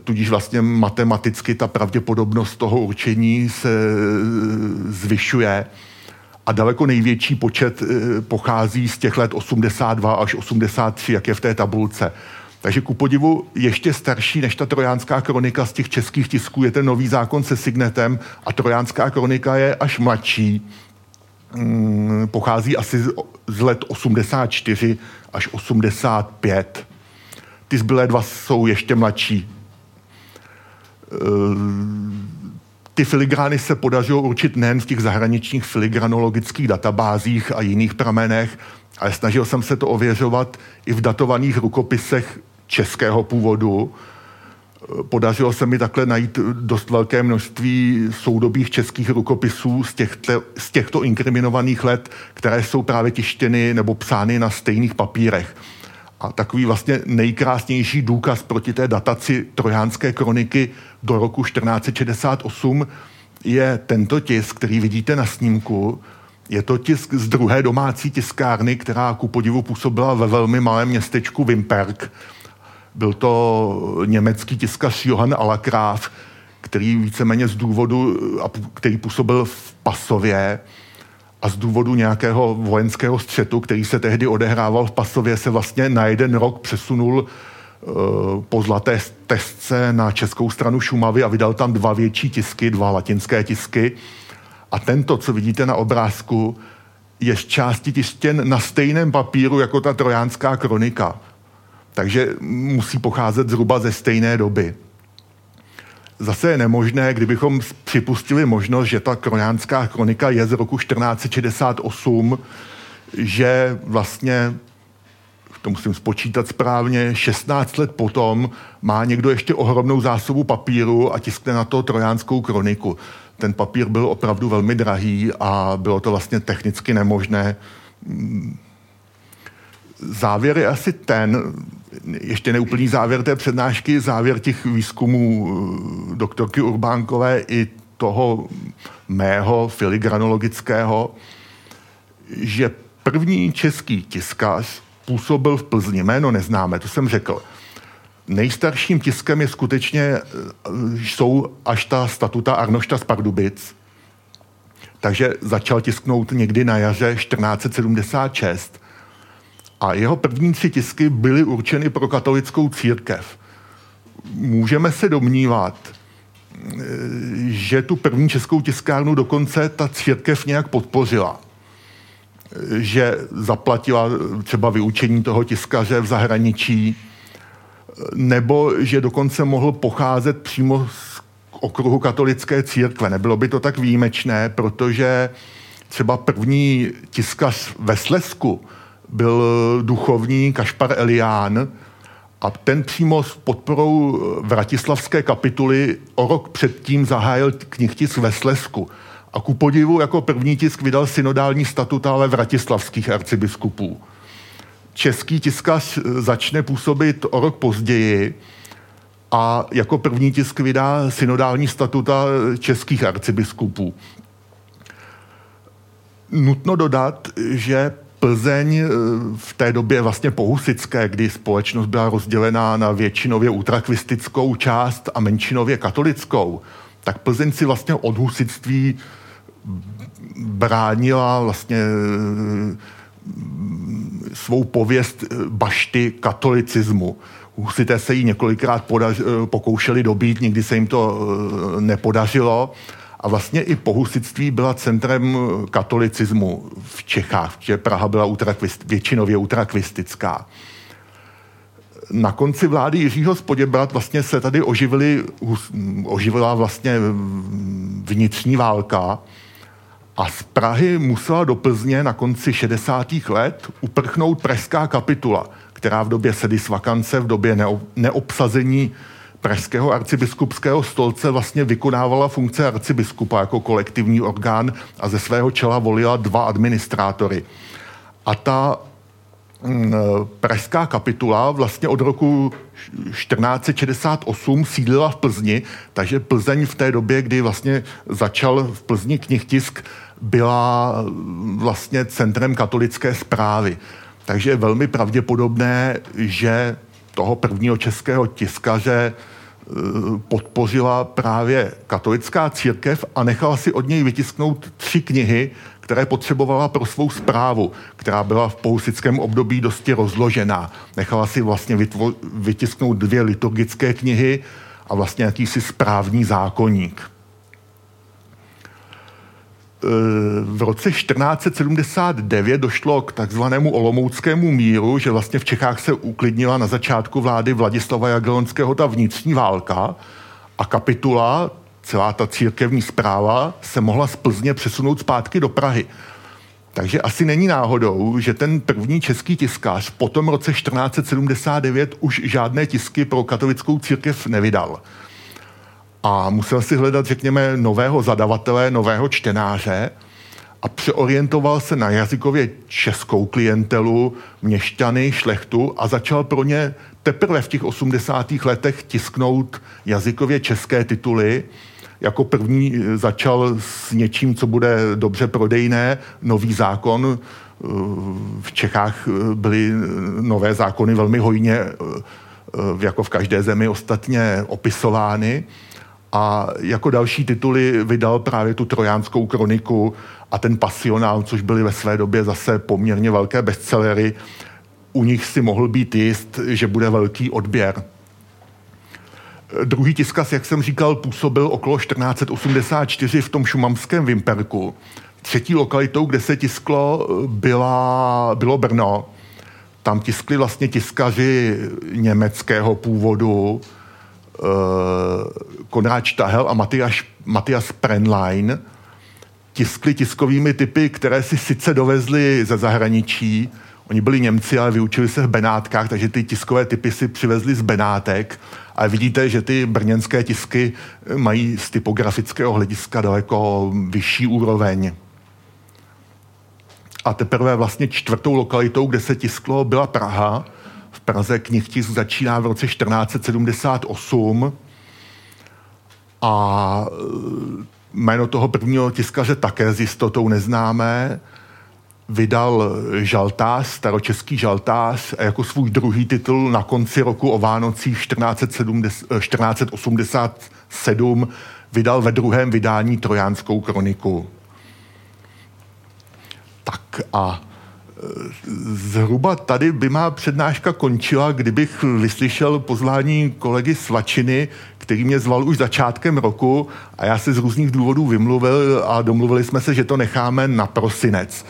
tudíž vlastně matematicky ta pravděpodobnost toho určení se eh, zvyšuje a daleko největší počet eh, pochází z těch let 82 až 83, jak je v té tabulce. Takže ku podivu ještě starší než ta trojánská kronika z těch českých tisků je ten nový zákon se signetem a trojánská kronika je až mladší. Hmm, pochází asi z let 84 až 85 ty zbylé dva jsou ještě mladší. Eh, ty filigrány se podařilo určit nejen v těch zahraničních filigranologických databázích a jiných pramenech, ale snažil jsem se to ověřovat i v datovaných rukopisech českého původu. Eh, podařilo se mi takhle najít dost velké množství soudobých českých rukopisů z těchto, z těchto inkriminovaných let, které jsou právě tištěny nebo psány na stejných papírech. A takový vlastně nejkrásnější důkaz proti té dataci trojánské kroniky do roku 1468 je tento tisk, který vidíte na snímku. Je to tisk z druhé domácí tiskárny, která ku podivu působila ve velmi malém městečku Wimperk. Byl to německý tiskař Johann Alakráv, který víceméně z důvodu, který působil v Pasově, a z důvodu nějakého vojenského střetu, který se tehdy odehrával v Pasově, se vlastně na jeden rok přesunul uh, po zlaté testce na českou stranu Šumavy a vydal tam dva větší tisky, dva latinské tisky. A tento, co vidíte na obrázku, je z části tištěn na stejném papíru jako ta trojánská kronika. Takže musí pocházet zhruba ze stejné doby zase je nemožné, kdybychom připustili možnost, že ta krojánská kronika je z roku 1468, že vlastně to musím spočítat správně, 16 let potom má někdo ještě ohromnou zásobu papíru a tiskne na to trojánskou kroniku. Ten papír byl opravdu velmi drahý a bylo to vlastně technicky nemožné. Závěr je asi ten, ještě neúplný závěr té přednášky, závěr těch výzkumů eh, doktorky Urbánkové i toho mého filigranologického, že první český tiskař působil v Plzni. Jméno neznáme, to jsem řekl. Nejstarším tiskem je skutečně, eh, jsou až ta statuta Arnošta z Pardubic, takže začal tisknout někdy na jaře 1476 a jeho první tři tisky byly určeny pro katolickou církev. Můžeme se domnívat, eh, že tu první českou tiskárnu dokonce ta církev nějak podpořila. Eh, že zaplatila třeba vyučení toho tiskaře v zahraničí, eh, nebo že dokonce mohl pocházet přímo z okruhu katolické církve. Nebylo by to tak výjimečné, protože třeba první tiskař ve Slesku byl duchovní Kašpar Elián a ten přímo s podporou Vratislavské kapituly o rok předtím zahájil knihtisk ve Slesku. A ku podivu jako první tisk vydal synodální statut ale vratislavských arcibiskupů. Český tiskař začne působit o rok později a jako první tisk vydá synodální statuta českých arcibiskupů. Nutno dodat, že Plzeň eh, v té době vlastně pohusické, kdy společnost byla rozdělená na většinově ultrakvistickou část a menšinově katolickou, tak Plzeň si vlastně od husitství bránila vlastně eh, svou pověst eh, bašty katolicismu. Husité se jí několikrát pokoušeli dobít, nikdy se jim to nepodařilo. A vlastně i pohusitství byla centrem katolicismu v Čechách, že Praha byla utrakvist, většinově utrakvistická. Na konci vlády Jiřího Spoděbrat vlastně se tady oživili, oživila vlastně vnitřní válka a z Prahy musela do Plzně na konci 60. let uprchnout pražská kapitula, která v době sedis vakance, v době neobsazení pražského arcibiskupského stolce vlastně vykonávala funkce arcibiskupa jako kolektivní orgán a ze svého čela volila dva administrátory. A ta mm, pražská kapitula vlastně od roku 1468 sídlila v Plzni, takže Plzeň v té době, kdy vlastně začal v Plzni knihtisk, byla vlastně centrem katolické zprávy. Takže je velmi pravděpodobné, že toho prvního českého tiskaře eh, podpořila právě katolická církev a nechala si od něj vytisknout tři knihy, které potřebovala pro svou zprávu, která byla v pousickém období dosti rozložená. Nechala si vlastně vytvo- vytisknout dvě liturgické knihy a vlastně jakýsi správní zákonník v roce 1479 došlo k takzvanému olomouckému míru, že vlastně v Čechách se uklidnila na začátku vlády Vladislava Jagelonského ta vnitřní válka a kapitula, celá ta církevní zpráva se mohla z Plzně přesunout zpátky do Prahy. Takže asi není náhodou, že ten první český tiskář po tom roce 1479 už žádné tisky pro katolickou církev nevydal a musel si hledat, řekněme, nového zadavatele, nového čtenáře a přeorientoval se na jazykově českou klientelu, měšťany, šlechtu a začal pro ně teprve v těch 80. letech tisknout jazykově české tituly. Jako první začal s něčím, co bude dobře prodejné, nový zákon. V Čechách byly nové zákony velmi hojně, jako v každé zemi ostatně opisovány a jako další tituly vydal právě tu trojánskou kroniku a ten Pasionál, což byly ve své době zase poměrně velké bestsellery. U nich si mohl být jist, že bude velký odběr. Druhý tiskaz, jak jsem říkal, působil okolo 1484 v tom šumamském Vimperku. Třetí lokalitou, kde se tisklo, byla, bylo Brno. Tam tiskli vlastně tiskaři německého původu, Konrád Štahel a Matias, Matias Prenlein tiskli tiskovými typy, které si sice dovezli ze zahraničí, Oni byli Němci, ale vyučili se v Benátkách, takže ty tiskové typy si přivezli z Benátek. A vidíte, že ty brněnské tisky mají z typografického hlediska daleko vyšší úroveň. A teprve vlastně čtvrtou lokalitou, kde se tisklo, byla Praha, Praze knihtisk začíná v roce 1478 a e, jméno toho prvního tiskaře také s jistotou neznámé. Vydal žaltář, staročeský žaltář a jako svůj druhý titul na konci roku o Vánocích 1487 vydal ve druhém vydání Trojánskou kroniku. Tak a Zhruba tady by má přednáška končila, kdybych vyslyšel pozvání kolegy Svačiny, který mě zval už začátkem roku a já se z různých důvodů vymluvil a domluvili jsme se, že to necháme na prosinec.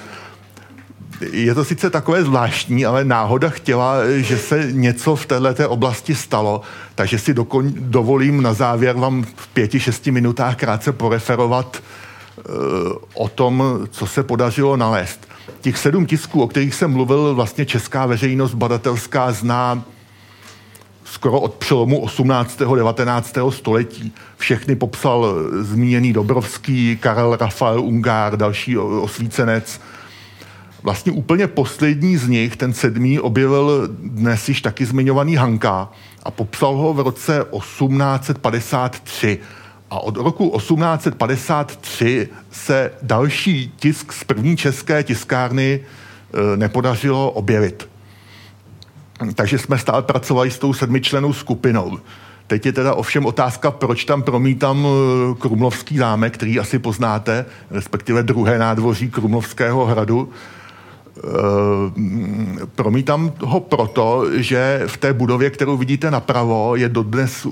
Je to sice takové zvláštní, ale náhoda chtěla, že se něco v této oblasti stalo, takže si dokon, dovolím na závěr vám v pěti, šesti minutách krátce poreferovat o tom, co se podařilo nalézt. Těch sedm tisků, o kterých jsem mluvil, vlastně česká veřejnost badatelská zná skoro od přelomu 18. 19. století. Všechny popsal zmíněný Dobrovský, Karel Rafael Ungár, další osvícenec. Vlastně úplně poslední z nich, ten sedmý, objevil dnes již taky zmiňovaný Hanka a popsal ho v roce 1853. A od roku 1853 se další tisk z první české tiskárny e, nepodařilo objevit. Takže jsme stále pracovali s tou sedmičlenou skupinou. Teď je teda ovšem otázka, proč tam promítám e, Krumlovský zámek, který asi poznáte, respektive druhé nádvoří Krumlovského hradu. Eh, promítám ho proto, že v té budově, kterou vidíte napravo, je dodnes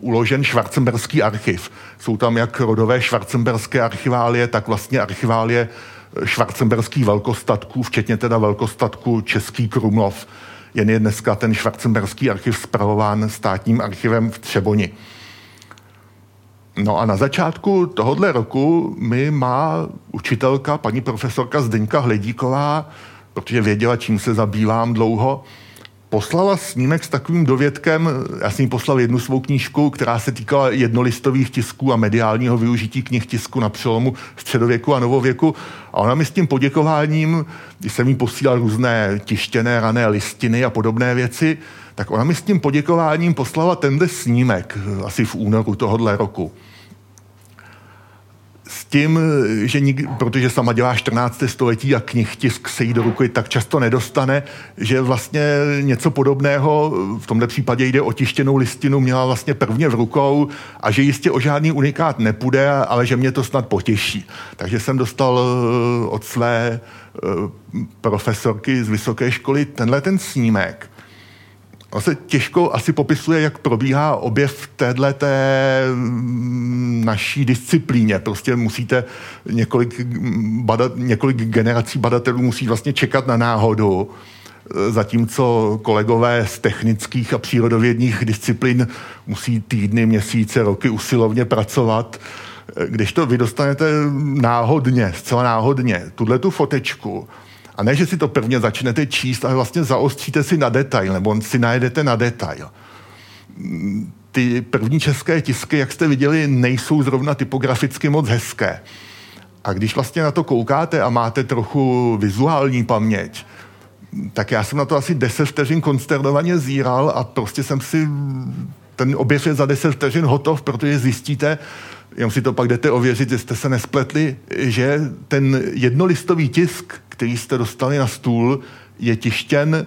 uložen Schwarzenberský archiv. Jsou tam jak rodové Schwarzenberské archiválie, tak vlastně archiválie Schwarzenberských velkostatků, včetně teda velkostatku Český Krumlov. Jen je dneska ten Schwarzenberský archiv zpravován státním archivem v Třeboni. No a na začátku tohohle roku mi má učitelka, paní profesorka Zdeňka Hledíková, protože věděla, čím se zabývám dlouho, poslala snímek s takovým dovědkem, já jsem jí poslal jednu svou knížku, která se týkala jednolistových tisků a mediálního využití knih tisku na přelomu středověku a novověku. A ona mi s tím poděkováním, když jsem jí posílal různé tištěné rané listiny a podobné věci, tak ona mi s tím poděkováním poslala tenhle snímek asi v únoru tohohle roku s tím, že nik, protože sama dělá 14. století a knih tisk se jí do ruky tak často nedostane, že vlastně něco podobného, v tomto případě jde o tištěnou listinu, měla vlastně prvně v rukou a že jistě o žádný unikát nepůjde, ale že mě to snad potěší. Takže jsem dostal eh, od své eh, profesorky z vysoké školy tenhle ten snímek On se těžko asi popisuje, jak probíhá objev téhle té mm, naší disciplíně. Prostě musíte několik, badat, několik generací badatelů musí vlastně čekat na náhodu, zatímco kolegové z technických a přírodovědních disciplín musí týdny, měsíce, roky usilovně pracovat. Když to vy dostanete náhodně, zcela náhodně, tuhle tu fotečku, a ne, že si to prvně začnete číst, ale vlastně zaostříte si na detail, nebo si najedete na detail. Ty první české tisky, jak jste viděli, nejsou zrovna typograficky moc hezké. A když vlastně na to koukáte a máte trochu vizuální paměť, tak já jsem na to asi 10 vteřin konsternovaně zíral a prostě jsem si, ten objev je za 10 vteřin hotov, protože zjistíte, jenom si to pak jdete ověřit, jestli jste se nespletli, že ten jednolistový tisk, který jste dostali na stůl, je tištěn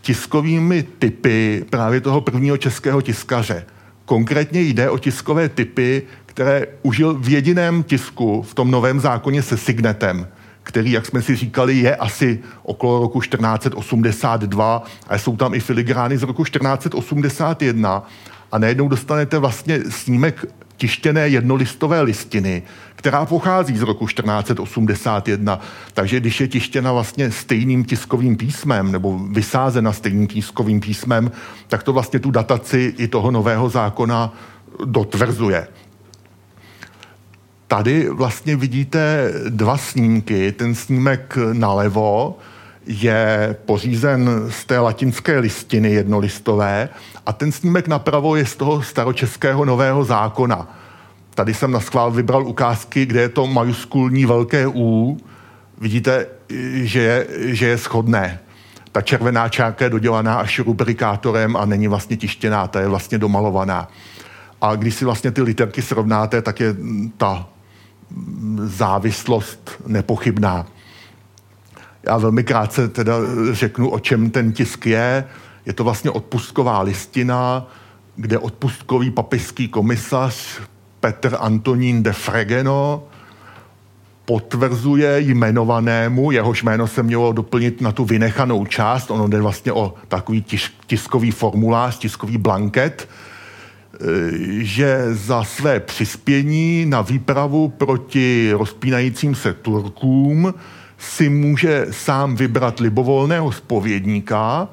tiskovými typy právě toho prvního českého tiskaře. Konkrétně jde o tiskové typy, které užil v jediném tisku v tom novém zákoně se signetem, který, jak jsme si říkali, je asi okolo roku 1482 a jsou tam i filigrány z roku 1481 a najednou dostanete vlastně snímek tištěné jednolistové listiny, která pochází z roku 1481. Takže když je tištěna vlastně stejným tiskovým písmem nebo vysázena stejným tiskovým písmem, tak to vlastně tu dataci i toho nového zákona dotvrzuje. Tady vlastně vidíte dva snímky. Ten snímek nalevo je pořízen z té latinské listiny jednolistové a ten snímek napravo je z toho staročeského nového zákona. Tady jsem na schvál vybral ukázky, kde je to majuskulní velké U. Vidíte, že je, že je schodné. Ta červená čárka je dodělaná až rubrikátorem a není vlastně tištěná, ta je vlastně domalovaná. A když si vlastně ty literky srovnáte, tak je ta závislost nepochybná. Já velmi krátce teda řeknu, o čem ten tisk je. Je to vlastně odpustková listina, kde odpustkový papižský komisař Petr Antonín de Fregeno potvrzuje jmenovanému, jehož jméno se mělo doplnit na tu vynechanou část, ono jde vlastně o takový tisk, tiskový formulář, tiskový blanket, že za své přispění na výpravu proti rozpínajícím se Turkům si může sám vybrat libovolného spovědníka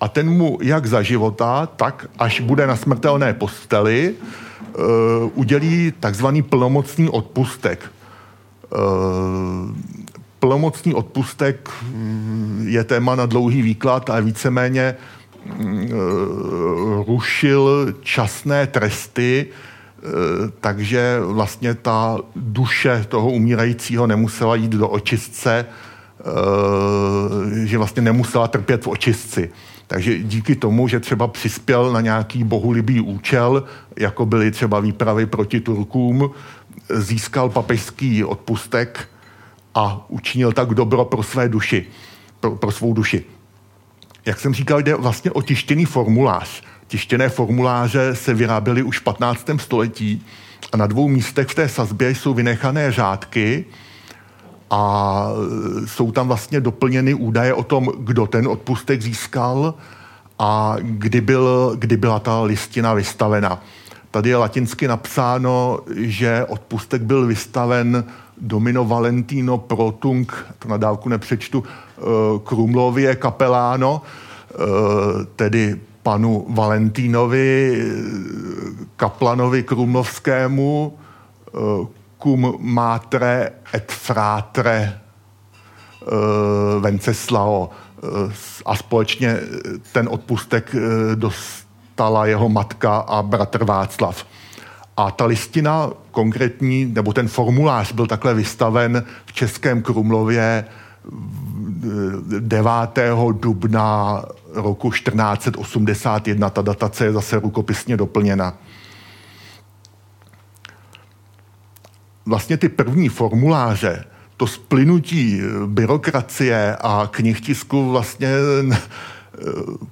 a ten mu jak za života, tak až bude na smrtelné posteli, uh, udělí takzvaný plnomocný odpustek. Plnomocný odpustek mm, je téma na dlouhý výklad a víceméně mm, rušil časné tresty, takže vlastně ta duše toho umírajícího nemusela jít do očistce, že vlastně nemusela trpět v očistci. Takže díky tomu, že třeba přispěl na nějaký bohulibý účel, jako byly třeba výpravy proti Turkům, získal papežský odpustek a učinil tak dobro pro své duši, pro, pro svou duši. Jak jsem říkal, jde vlastně o tištěný formulář. Tištěné formuláře se vyráběly už v 15. století a na dvou místech v té sazbě jsou vynechané řádky, a jsou tam vlastně doplněny údaje o tom, kdo ten odpustek získal a kdy, byl, kdy byla ta listina vystavena. Tady je latinsky napsáno, že odpustek byl vystaven Domino Valentino Protung, to na dálku nepřečtu, eh, Krumlově kapeláno, eh, tedy panu Valentínovi, eh, kaplanovi Krumlovskému, cum matre et fratre uh, Venceslao uh, a společně ten odpustek dostala jeho matka a bratr Václav. A ta listina konkrétní, nebo ten formulář byl takhle vystaven v Českém Krumlově 9. dubna roku 1481. Ta datace je zase rukopisně doplněna. vlastně ty první formuláře, to splynutí byrokracie a knihtisku vlastně eh,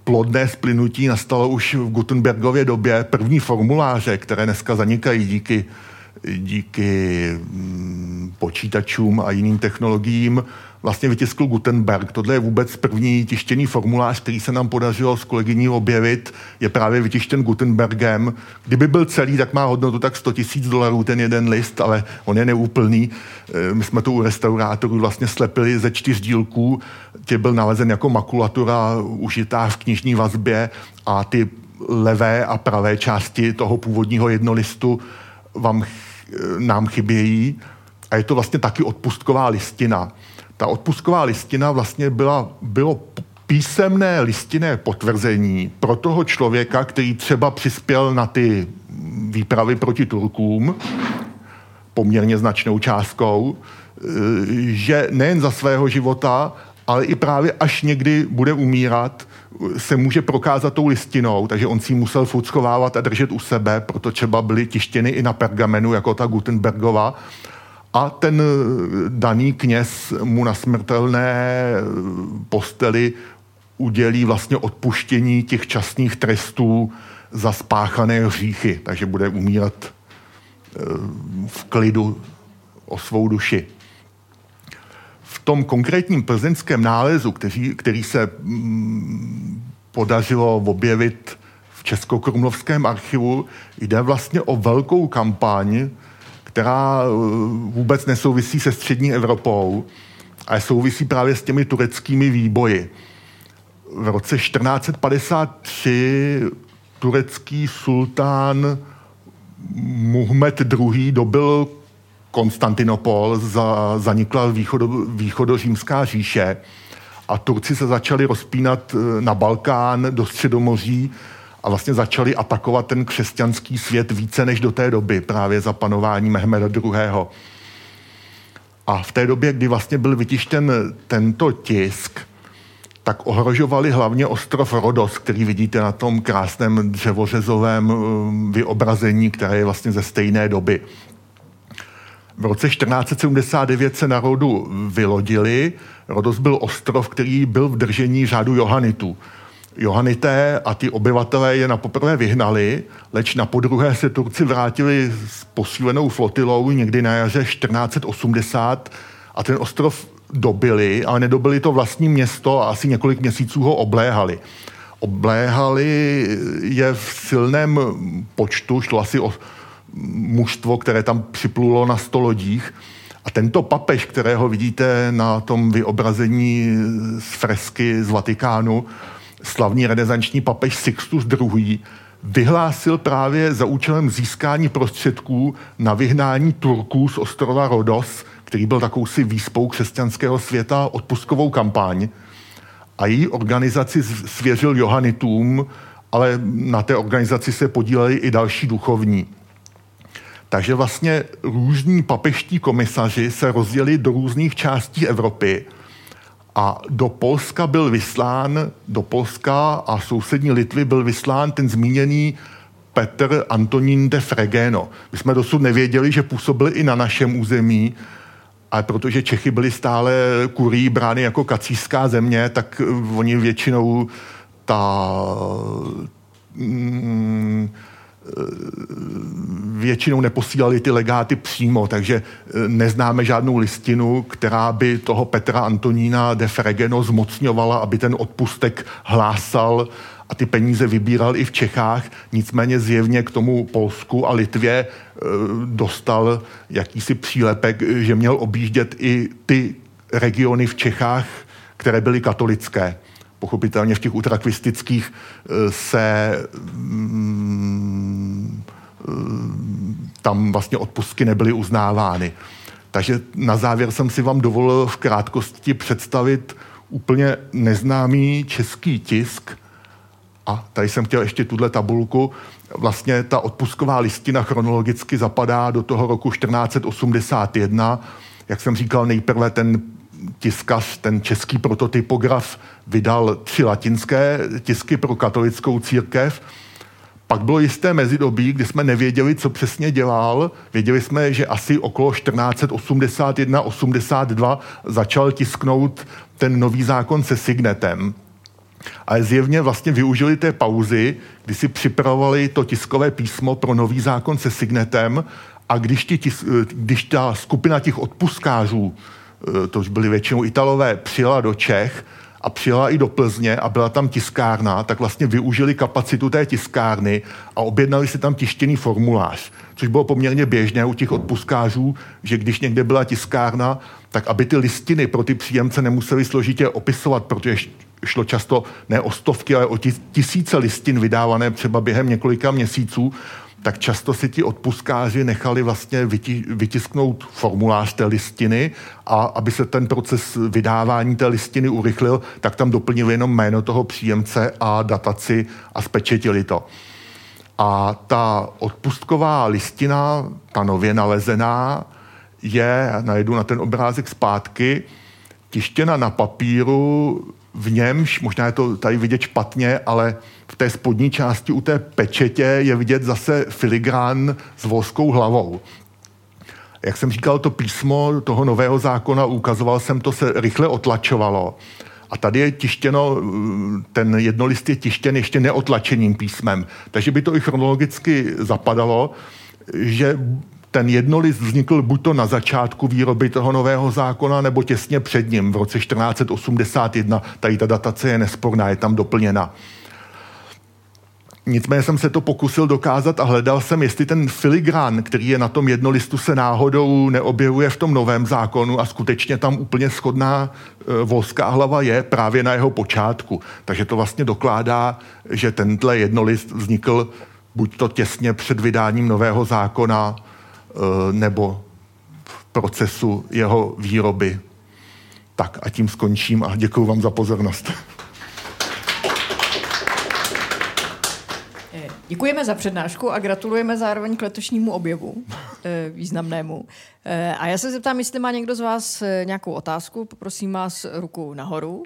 plodné splynutí nastalo už v Gutenbergově době. První formuláře, které dneska zanikají díky díky mm, počítačům a jiným technologiím vlastně vytiskl Gutenberg. Tohle je vůbec první tištěný formulář, který se nám podařilo s kolegyní objevit, je právě vytištěn Gutenbergem. Kdyby byl celý, tak má hodnotu tak 100 tisíc dolarů ten jeden list, ale on je neúplný. E, my jsme to u restaurátorů vlastně slepili ze čtyř dílků, tě byl nalezen jako makulatura užitá v knižní vazbě a ty levé a pravé části toho původního jednolistu vám nám chybějí a je to vlastně taky odpustková listina. Ta odpustková listina vlastně byla, bylo písemné listinné potvrzení pro toho člověka, který třeba přispěl na ty výpravy proti Turkům poměrně značnou částkou, e, že nejen za svého života, ale i právě až někdy bude umírat, se může prokázat tou listinou, takže on si ji musel fuckovávat a držet u sebe, proto třeba byly tištěny i na pergamenu, jako ta Gutenbergova. A ten daný kněz mu na smrtelné posteli udělí vlastně odpuštění těch časných trestů za spáchané hříchy, takže bude umírat eh, v klidu o svou duši. Tom konkrétním plzeňském nálezu, který, který se mm, podařilo objevit v Českokrumlovském archivu, jde vlastně o velkou kampaň, která uh, vůbec nesouvisí se střední Evropou, ale souvisí právě s těmi tureckými výboji. V roce 1453 turecký sultán Muhammed II. dobil Konstantinopol, za, zanikla východo, východořímská říše a Turci se začali rozpínat e, na Balkán, do Středomoří a vlastně začali atakovat ten křesťanský svět více než do té doby, právě za panování Mehmeda II. A v té době, kdy vlastně byl vytištěn tento tisk, tak ohrožovali hlavně ostrov Rodos, který vidíte na tom krásném dřevořezovém e, vyobrazení, které je vlastně ze stejné doby. V roce 1479 se na Rodu vylodili. Rodos byl ostrov, který byl v držení řádu Johanitů. Johanité a ty obyvatelé je na poprvé vyhnali, leč na podruhé se Turci vrátili s posílenou flotilou někdy na jaře 1480 a ten ostrov dobili, ale nedobili to vlastní město a asi několik měsíců ho obléhali. Obléhali je v silném počtu, šlo asi o mužstvo, které tam připlulo na sto lodích. A tento papež, kterého vidíte na tom vyobrazení z fresky z Vatikánu, slavný renesanční papež Sixtus II., vyhlásil právě za účelem získání prostředků na vyhnání Turků z ostrova Rodos, který byl takousi výspou křesťanského světa, odpustkovou kampaň a její organizaci svěřil Johanitům, ale na té organizaci se podíleli i další duchovní. Takže vlastně různí papeští komisaři se rozdělili do různých částí Evropy a do Polska byl vyslán, do Polska a sousední Litvy byl vyslán ten zmíněný Petr Antonín de Fregeno. My jsme dosud nevěděli, že působil i na našem území, ale protože Čechy byly stále kurí brány jako kacířská země, tak oni většinou ta mm, většinou neposílali ty legáty přímo, takže e, neznáme žádnou listinu, která by toho Petra Antonína de Fregeno zmocňovala, aby ten odpustek hlásal a ty peníze vybíral i v Čechách, nicméně zjevně k tomu Polsku a Litvě e, dostal jakýsi přílepek, že měl objíždět i ty regiony v Čechách, které byly katolické. Pochopitelně v těch utrakvistických e, se mm, e, tam vlastně odpustky nebyly uznávány. Takže na závěr jsem si vám dovolil v krátkosti představit úplně neznámý český tisk, a tady jsem chtěl ještě tuhle tabulku. Vlastně ta odpustková listina chronologicky zapadá do toho roku 1481. Jak jsem říkal, nejprve ten tiskař, ten český prototypograf, vydal tři latinské tisky pro katolickou církev. Pak bylo jisté mezidobí, kdy jsme nevěděli, co přesně dělal. Věděli jsme, že asi okolo 1481-82 začal tisknout ten nový zákon se signetem ale zjevně vlastně využili té pauzy, kdy si připravovali to tiskové písmo pro nový zákon se signetem a když, ti tis, když ta skupina těch odpuskářů, to už byli většinou Italové, přijela do Čech a přijela i do Plzně a byla tam tiskárna, tak vlastně využili kapacitu té tiskárny a objednali si tam tištěný formulář, což bylo poměrně běžné u těch odpuskářů, že když někde byla tiskárna, tak aby ty listiny pro ty příjemce nemuseli složitě opisovat, protože šlo často ne o stovky, ale o tisíce listin vydávané třeba během několika měsíců, tak často si ti odpuskáři nechali vlastně vytisknout formulář té listiny a aby se ten proces vydávání té listiny urychlil, tak tam doplnili jenom jméno toho příjemce a dataci a spečetili to. A ta odpustková listina, ta nově nalezená, je, najdu na ten obrázek zpátky, tištěna na papíru v němž, možná je to tady vidět špatně, ale v té spodní části u té pečetě je vidět zase filigrán s volskou hlavou. Jak jsem říkal, to písmo toho nového zákona, ukazoval jsem, to se rychle otlačovalo. A tady je tištěno, ten jednolist je tištěn ještě neotlačeným písmem. Takže by to i chronologicky zapadalo, že ten jednolist vznikl buď to na začátku výroby toho nového zákona, nebo těsně před ním, v roce 1481. Tady ta datace je nesporná, je tam doplněna. Nicméně jsem se to pokusil dokázat a hledal jsem, jestli ten filigrán, který je na tom jednolistu, se náhodou neobjevuje v tom novém zákonu a skutečně tam úplně schodná e, volská hlava je právě na jeho počátku. Takže to vlastně dokládá, že tenhle jednolist vznikl buď to těsně před vydáním nového zákona, Eh, nebo v procesu jeho výroby. Tak a tím skončím a děkuji vám za pozornost. Eh, děkujeme za přednášku a gratulujeme zároveň k letošnímu objevu eh, významnému. A já se zeptám, jestli má někdo z vás nějakou otázku, poprosím vás ruku nahoru.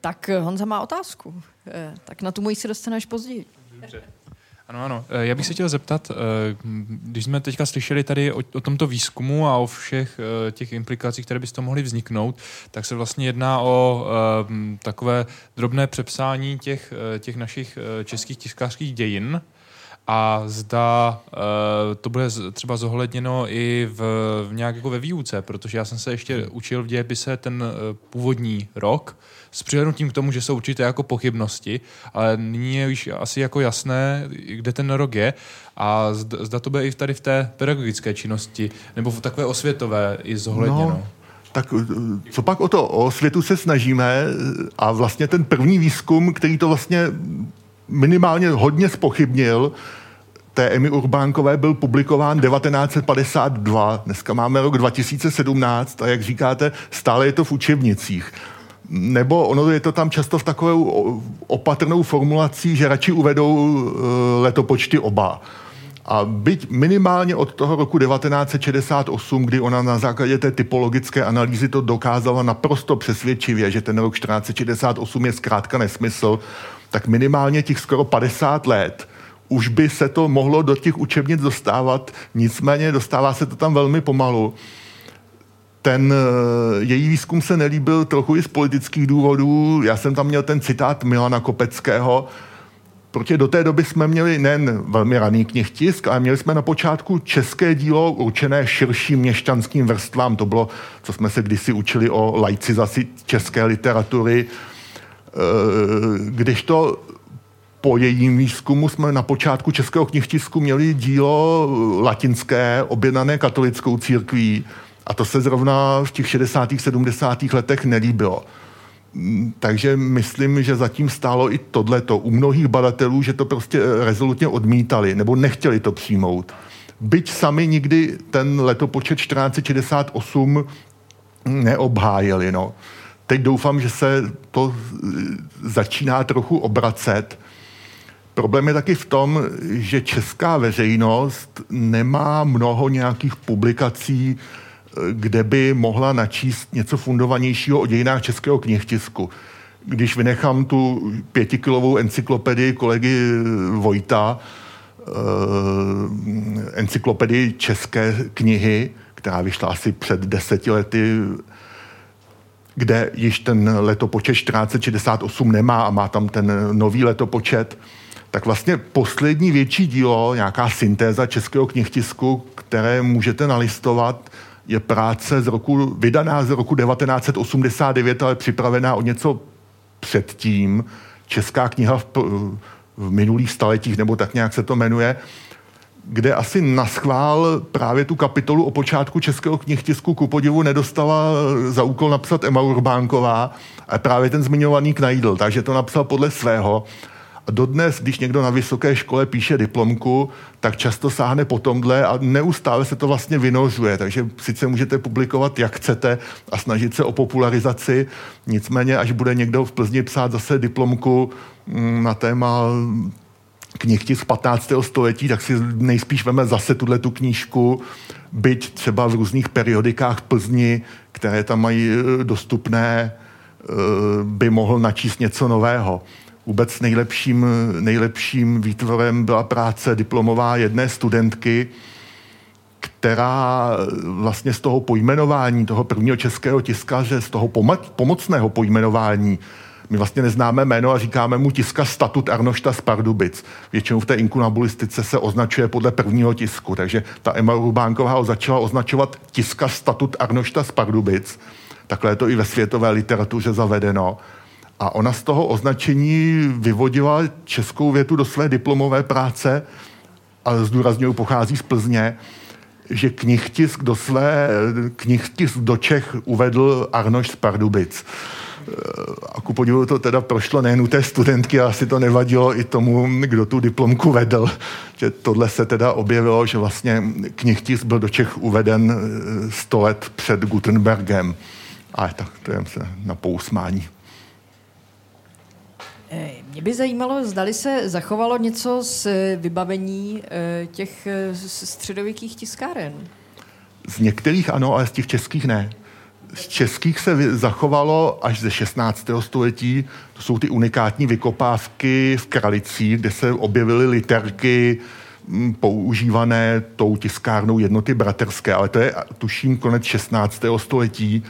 Tak Honza má otázku. Tak na tu moji si dostaneš později. Dobře. Ano, ano. Eh, já bych se chtěl zeptat, eh, když jsme teďka slyšeli tady o, o tomto výzkumu a o všech eh, těch implikacích, které by z toho mohly vzniknout, tak se vlastně jedná o takové drobné přepsání těch, těch našich českých tiskářských dějin, a zda to bude třeba zohledněno i v, v nějak jako ve výuce, protože já jsem se ještě učil v dějepise ten původní rok s přihlednutím k tomu, že jsou určité jako pochybnosti, ale nyní je už asi jako jasné, kde ten rok je a zda, to bude i tady v té pedagogické činnosti nebo v takové osvětové i zohledněno. No. Tak eh, co pak o to? O světu se snažíme a vlastně ten první výzkum, který to vlastně minimálně hodně spochybnil, té Emy Urbánkové byl publikován 1952, dneska máme rok 2017 a jak říkáte, stále je to v učebnicích. Nebo ono je to tam často v takovou opatrnou formulací, že radši uvedou eh, letopočty oba. A byť minimálně od toho roku 1968, kdy ona na základě té typologické analýzy to dokázala naprosto přesvědčivě, že ten rok 1468 je zkrátka nesmysl, tak minimálně těch skoro 50 let už by se to mohlo do těch učebnic dostávat, nicméně dostává se to tam velmi pomalu. Ten eh, její výzkum se nelíbil trochu i z politických důvodů. Já jsem tam měl ten citát Milana Kopeckého, protože do té doby jsme měli nejen velmi raný knihtisk, ale měli jsme na počátku české dílo určené širším měšťanským vrstvám. To bylo, co jsme se kdysi učili o laicizaci české literatury. Eh, když to po jejím výzkumu jsme na počátku českého knihtisku měli dílo latinské, objednané katolickou církví. A to se zrovna v těch 60. 70. letech nelíbilo. Mm, takže myslím, že zatím stálo i tohleto. U mnohých badatelů, že to prostě rezolutně odmítali nebo nechtěli to přijmout. Byť sami nikdy ten letopočet 1468 neobhájili. No. Teď doufám, že se to začíná trochu obracet Problém je taky v tom, že česká veřejnost nemá mnoho nějakých publikací, kde by mohla načíst něco fundovanějšího o dějinách českého knihtisku. Když vynechám tu pětikilovou encyklopedii kolegy Vojta, eh, encyklopedii české knihy, která vyšla asi před deseti lety, kde již ten letopočet 1468 nemá a má tam ten nový letopočet, tak vlastně poslední větší dílo, nějaká syntéza českého knihtisku, které můžete nalistovat, je práce z roku, vydaná z roku 1989, ale připravená o něco předtím. Česká kniha v, v minulých staletích, nebo tak nějak se to jmenuje, kde asi naschvál právě tu kapitolu o počátku českého knihtisku ku podivu nedostala za úkol napsat Emma Urbánková, a právě ten zmiňovaný Knajdl, takže to napsal podle svého. Dodnes, když někdo na vysoké škole píše diplomku, tak často sáhne po tomhle a neustále se to vlastně vynožuje. Takže sice můžete publikovat, jak chcete a snažit se o popularizaci, nicméně, až bude někdo v Plzni psát zase diplomku mm, na téma knihti z 15. století, tak si nejspíš veme zase tuhle tu knížku, byť třeba v různých periodikách Plzni, které tam mají e, dostupné, e, by mohl načíst něco nového. Vůbec nejlepším, nejlepším výtvorem byla práce diplomová jedné studentky, která vlastně z toho pojmenování, toho prvního českého tiskaře, z toho pomocného pojmenování, my vlastně neznáme jméno a říkáme mu tiska statut Arnošta z Pardubic. Většinou v té inkunabulistice se označuje podle prvního tisku, takže ta Emma Rubánková ho začala označovat tiska statut Arnošta z Pardubic. Takhle je to i ve světové literatuře zavedeno. A ona z toho označení vyvodila českou větu do své diplomové práce, a zdůrazňuju, pochází z Plzně, že knihtisk do své, knihtisk do Čech uvedl Arnoš z Pardubic. A ku podivu to teda prošlo nejen u té studentky, ale asi to nevadilo i tomu, kdo tu diplomku vedl. Že tohle se teda objevilo, že vlastně knihtisk byl do Čech uveden eh, sto let před Gutenbergem. Ale tak to je na pousmání. Eh, mě by zajímalo, zdali se zachovalo něco z eh, vybavení eh, těch středověkých tiskáren. Z některých ano, ale z těch českých ne. Z českých se zachovalo až ze 16. století. To jsou ty unikátní vykopávky v Kralicích, kde se objevily literky hm, používané tou tiskárnou jednoty bratrské, ale to je tuším konec 16. století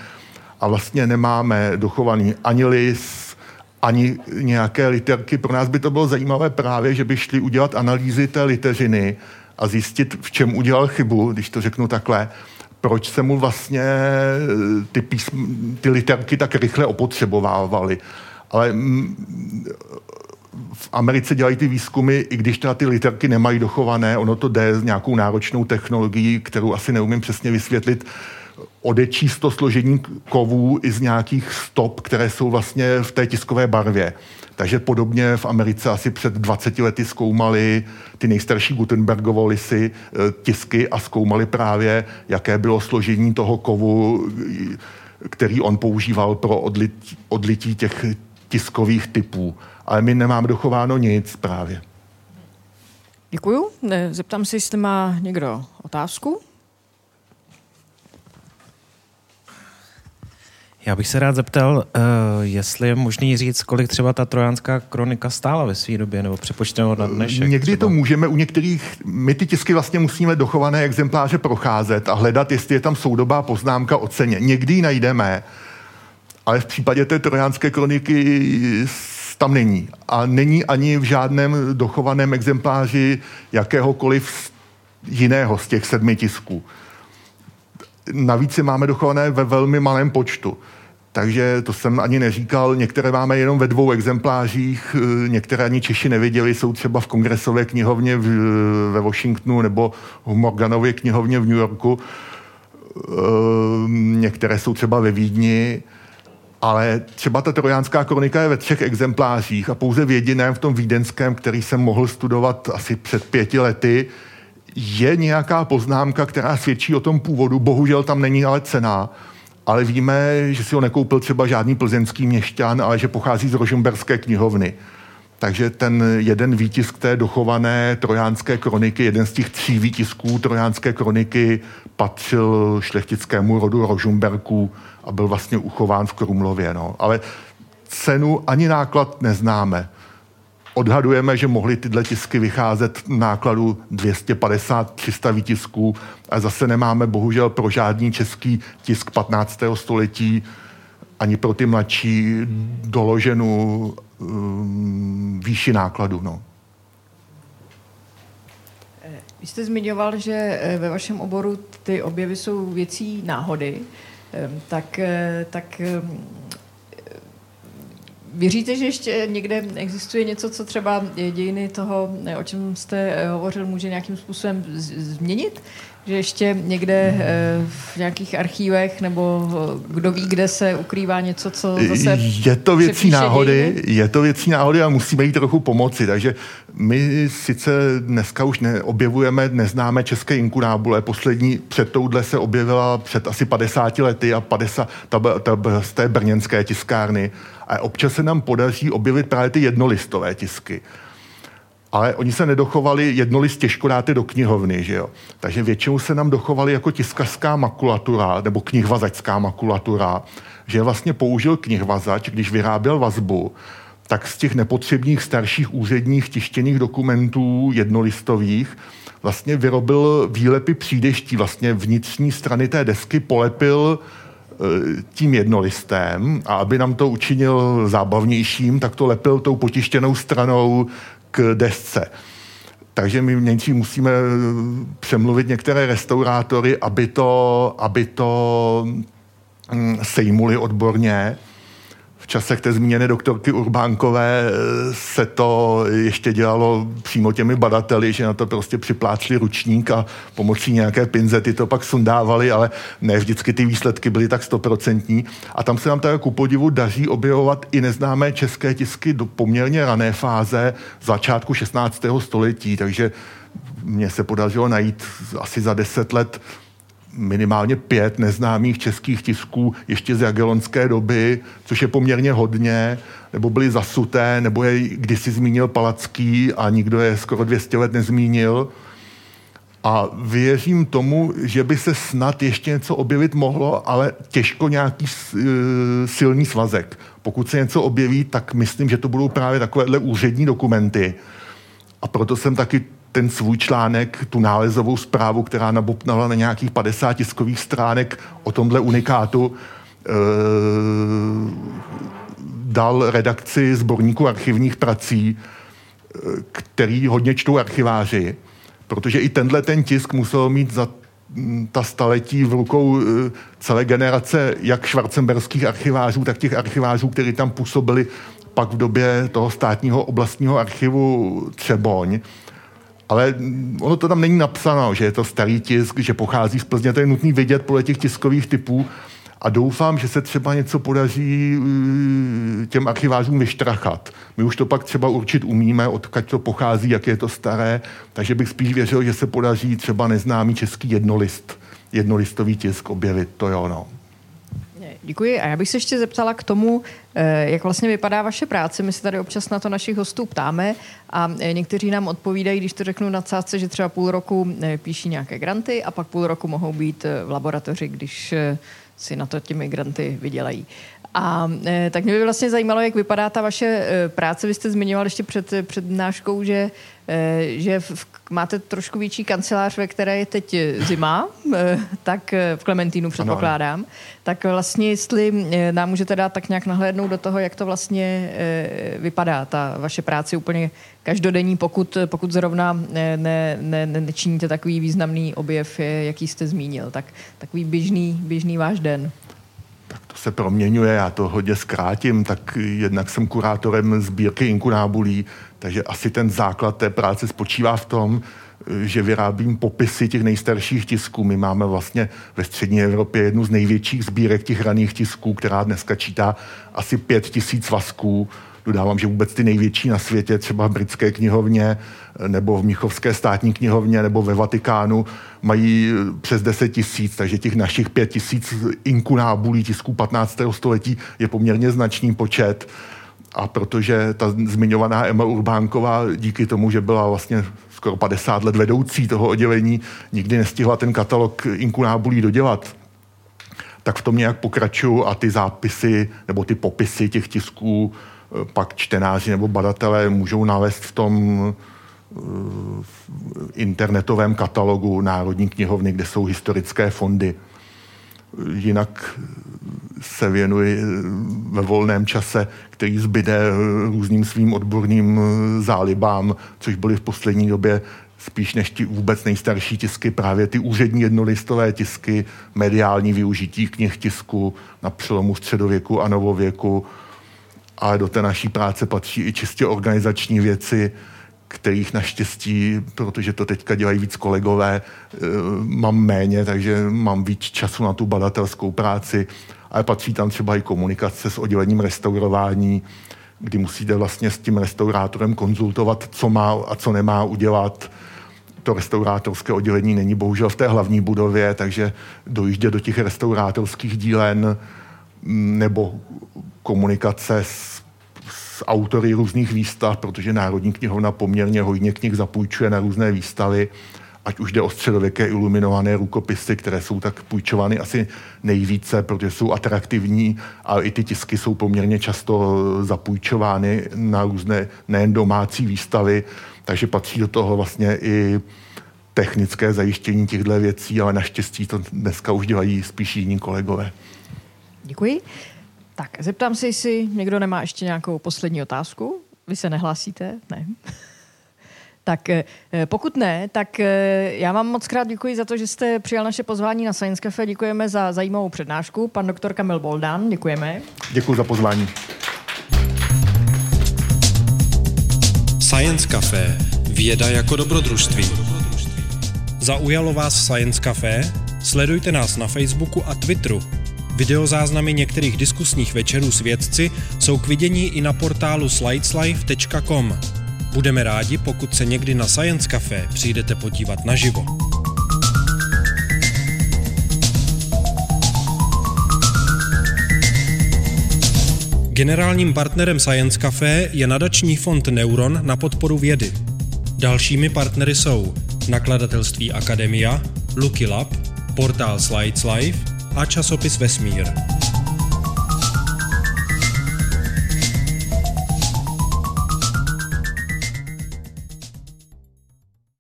a vlastně nemáme dochovaný ani list, ani nějaké literky. Pro nás by to bylo zajímavé právě, že by šli udělat analýzy té liteřiny a zjistit, v čem udělal chybu, když to řeknu takhle, proč se mu vlastně eh, ty, písm, ty literky tak rychle opotřebovávaly. Ale mm, v Americe dělají ty výzkumy, i když teda ty literky nemají dochované, ono to jde s nějakou náročnou technologií, kterou asi neumím přesně vysvětlit, odečíst to složení kovů i z nějakých stop, které jsou vlastně v té tiskové barvě. Takže podobně v Americe asi před 20 lety zkoumali ty nejstarší Gutenbergovo lisy, eh, tisky a zkoumali právě, jaké bylo složení toho kovu, který on používal pro odlití, odlití těch tiskových typů. Ale my nemáme dochováno nic právě. Děkuju. Zeptám se, jestli má někdo otázku. Já bych se rád zeptal, uh, jestli je možný říct, kolik třeba ta trojánská kronika stála ve své době, nebo přepočteno na dnešek. Někdy třeba. to můžeme, u některých, my ty tisky vlastně musíme dochované exempláře procházet a hledat, jestli je tam soudobá poznámka o ceně. Někdy ji najdeme, ale v případě té trojánské kroniky tam není. A není ani v žádném dochovaném exempláři jakéhokoliv jiného z těch sedmi tisků. Navíc je máme dochované ve velmi malém počtu. Takže to jsem ani neříkal, některé máme jenom ve dvou exemplářích, eh, některé ani Češi neviděli, jsou třeba v kongresové knihovně v, eh, ve Washingtonu nebo v Morganově knihovně v New Yorku, eh, některé jsou třeba ve Vídni, ale třeba ta trojánská kronika je ve třech exemplářích a pouze v jediném, v tom vídeňském, který jsem mohl studovat asi před pěti lety, je nějaká poznámka, která svědčí o tom původu. Bohužel tam není ale cena, ale víme, že si ho nekoupil třeba žádný plzeňský měšťan, ale že pochází z Rožemberské knihovny. Takže ten jeden výtisk té dochované trojánské kroniky, jeden z těch tří výtisků trojánské kroniky patřil šlechtickému rodu Rožumberků a byl vlastně uchován v Krumlově. No. Ale cenu ani náklad neznáme. Odhadujeme, že mohly tyhle tisky vycházet nákladu 250-300 výtisků a zase nemáme bohužel pro žádný český tisk 15. století ani pro ty mladší doloženou um, výši nákladu. No. Vy jste zmiňoval, že eh, ve vašem oboru ty objevy jsou věcí náhody. Ehm, tak, eh, tak ehm, Věříte, že ještě někde existuje něco, co třeba dějiny toho, o čem jste eh, hovořil, může nějakým způsobem změnit? Že ještě někde eh, v nějakých archívech nebo kdo ví, kde se ukrývá něco, co zase Je to věcí náhody, dějiny? je to věcí náhody a musíme jí trochu pomoci. Takže my sice dneska už neobjevujeme, neznáme české inkunábule. Poslední před touhle se objevila před asi 50 lety a 50, ta, ta, z té brněnské tiskárny. A občas se nám podaří objevit právě ty jednolistové tisky ale oni se nedochovali jednolist těžko dáte do knihovny, že jo. Takže většinou se nám dochovali jako tiskařská makulatura nebo knihvazačská makulatura, že vlastně použil knihvazač, když vyráběl vazbu, tak z těch nepotřebných starších úředních tištěných dokumentů jednolistových vlastně vyrobil výlepy přídeští, vlastně vnitřní strany té desky polepil tím jednolistem a aby nám to učinil zábavnějším, tak to lepil tou potištěnou stranou k desce. Takže my Němci musíme přemluvit některé restaurátory, aby to, aby to mm, sejmuli odborně časech té zmíněné doktorky Urbánkové eh, se to ještě dělalo přímo těmi badateli, že na to prostě připlácli ručník a pomocí nějaké pinzety to pak sundávali, ale ne vždycky ty výsledky byly tak stoprocentní. A tam se nám tak ku podivu daří objevovat i neznámé české tisky do poměrně rané fáze začátku 16. století, takže mně se podařilo najít asi za deset let minimálně pět neznámých českých tisků ještě z jagelonské doby, což je poměrně hodně, nebo byly zasuté, nebo je kdysi zmínil Palacký a nikdo je skoro 200 let nezmínil. A věřím tomu, že by se snad ještě něco objevit mohlo, ale těžko nějaký e, silný svazek. Pokud se něco objeví, tak myslím, že to budou právě takovéhle úřední dokumenty. A proto jsem taky ten svůj článek, tu nálezovou zprávu, která nabopnala na nějakých 50 tiskových stránek o tomhle unikátu, e, dal redakci sborníku archivních prací, e, který hodně čtou archiváři, protože i tenhle ten tisk musel mít za ta staletí v rukou e, celé generace jak švarcemberských archivářů, tak těch archivářů, kteří tam působili pak v době toho státního oblastního archivu Třeboň ale ono to tam není napsáno, že je to starý tisk, že pochází z Plzně, to je nutný vidět podle těch tiskových typů a doufám, že se třeba něco podaří eh, těm archivářům vyštrachat. My už to pak třeba určit umíme, odkud to pochází, jak je to staré, takže bych spíš věřil, že se podaří třeba neznámý český jednolist, jednolistový tisk objevit, to jo, no. Děkuji a já bych se ještě zeptala k tomu, eh, jak vlastně vypadá vaše práce. My se tady občas na to našich hostů ptáme a eh, někteří nám odpovídají, když to řeknu na cásce, že třeba půl roku píší nějaké granty a pak půl roku mohou být v laboratoři, když si na to těmi granty vydělají. A e, tak mě by vlastně zajímalo, jak vypadá ta vaše e, práce. Vy jste zmiňoval ještě před přednáškou, že, e, že v, máte trošku větší kancelář, ve které je teď zima, e, tak e, v Klementínu předpokládám. Ano. Tak vlastně, jestli e, nám můžete dát tak nějak nahlédnout do toho, jak to vlastně e, vypadá, ta vaše práce úplně každodenní, pokud, pokud zrovna ne, ne, ne, nečiníte takový významný objev, jaký jste zmínil. Tak takový běžný, běžný váš den tak to se proměňuje, já to hodně zkrátím, tak jednak jsem kurátorem sbírky inkunábulí, takže asi ten základ té práce spočívá v tom, že vyrábím popisy těch nejstarších tisků. My máme vlastně ve střední Evropě jednu z největších sbírek těch raných tisků, která dneska čítá asi pět tisíc vasků Dodávám, že vůbec ty největší na světě, třeba v britské knihovně, nebo v Mnichovské státní knihovně, nebo ve Vatikánu, mají přes 10 tisíc, takže těch našich 5 tisíc inkunábulí tisků 15. století je poměrně značný počet. A protože ta zmiňovaná Emma Urbánková díky tomu, že byla vlastně skoro 50 let vedoucí toho oddělení, nikdy nestihla ten katalog inkunábulí dodělat, tak v tom nějak pokračuju a ty zápisy nebo ty popisy těch tisků pak čtenáři nebo badatelé můžou nalézt v tom eh, internetovém katalogu Národní knihovny, kde jsou historické fondy. Jinak se věnuji eh, ve volném čase, který zbyde eh, různým svým odborným zálibám, což byly v poslední době spíš než ti vůbec nejstarší tisky, právě ty úřední jednolistové tisky, mediální využití knih tisku na přelomu středověku a novověku, ale do té naší práce patří i čistě organizační věci, kterých naštěstí, protože to teďka dělají víc kolegové, eh, mám méně, takže mám víc času na tu badatelskou práci, ale patří tam třeba i komunikace s oddělením restaurování, kdy musíte vlastně s tím restaurátorem konzultovat, co má a co nemá udělat. To restaurátorské oddělení není bohužel v té hlavní budově, takže dojíždět do těch restaurátorských dílen nebo komunikace s, autory různých výstav, protože Národní knihovna poměrně hodně knih zapůjčuje na různé výstavy, ať už jde o středověké iluminované rukopisy, které jsou tak půjčovány asi nejvíce, protože jsou atraktivní, ale i ty tisky jsou poměrně často zapůjčovány na různé nejen domácí výstavy, takže patří do toho vlastně i technické zajištění těchto věcí, ale naštěstí to dneska už dělají spíš jiní kolegové. Děkuji. Tak, zeptám se, jestli někdo nemá ještě nějakou poslední otázku. Vy se nehlásíte? Ne. [laughs] Tak eh, pokud ne, tak eh, já vám moc krát děkuji za to, že jste přijal naše pozvání na Science Cafe. Děkujeme za zajímavou přednášku. Pan doktor Kamil Boldán, děkujeme. Děkuji za pozvání. Science Café. Věda jako dobrodružství. Zaujalo vás Science Café? Sledujte nás na Facebooku a Twitteru Videozáznamy některých diskusních večerů s vědci jsou k vidění i na portálu slideslife.com. Budeme rádi, pokud se někdy na Science Café přijdete podívat naživo. Generálním partnerem Science Café je nadační fond Neuron na podporu vědy. Dalšími partnery jsou nakladatelství Akademia, Lucky Lab, portál Slides Life a časopis Vesmír.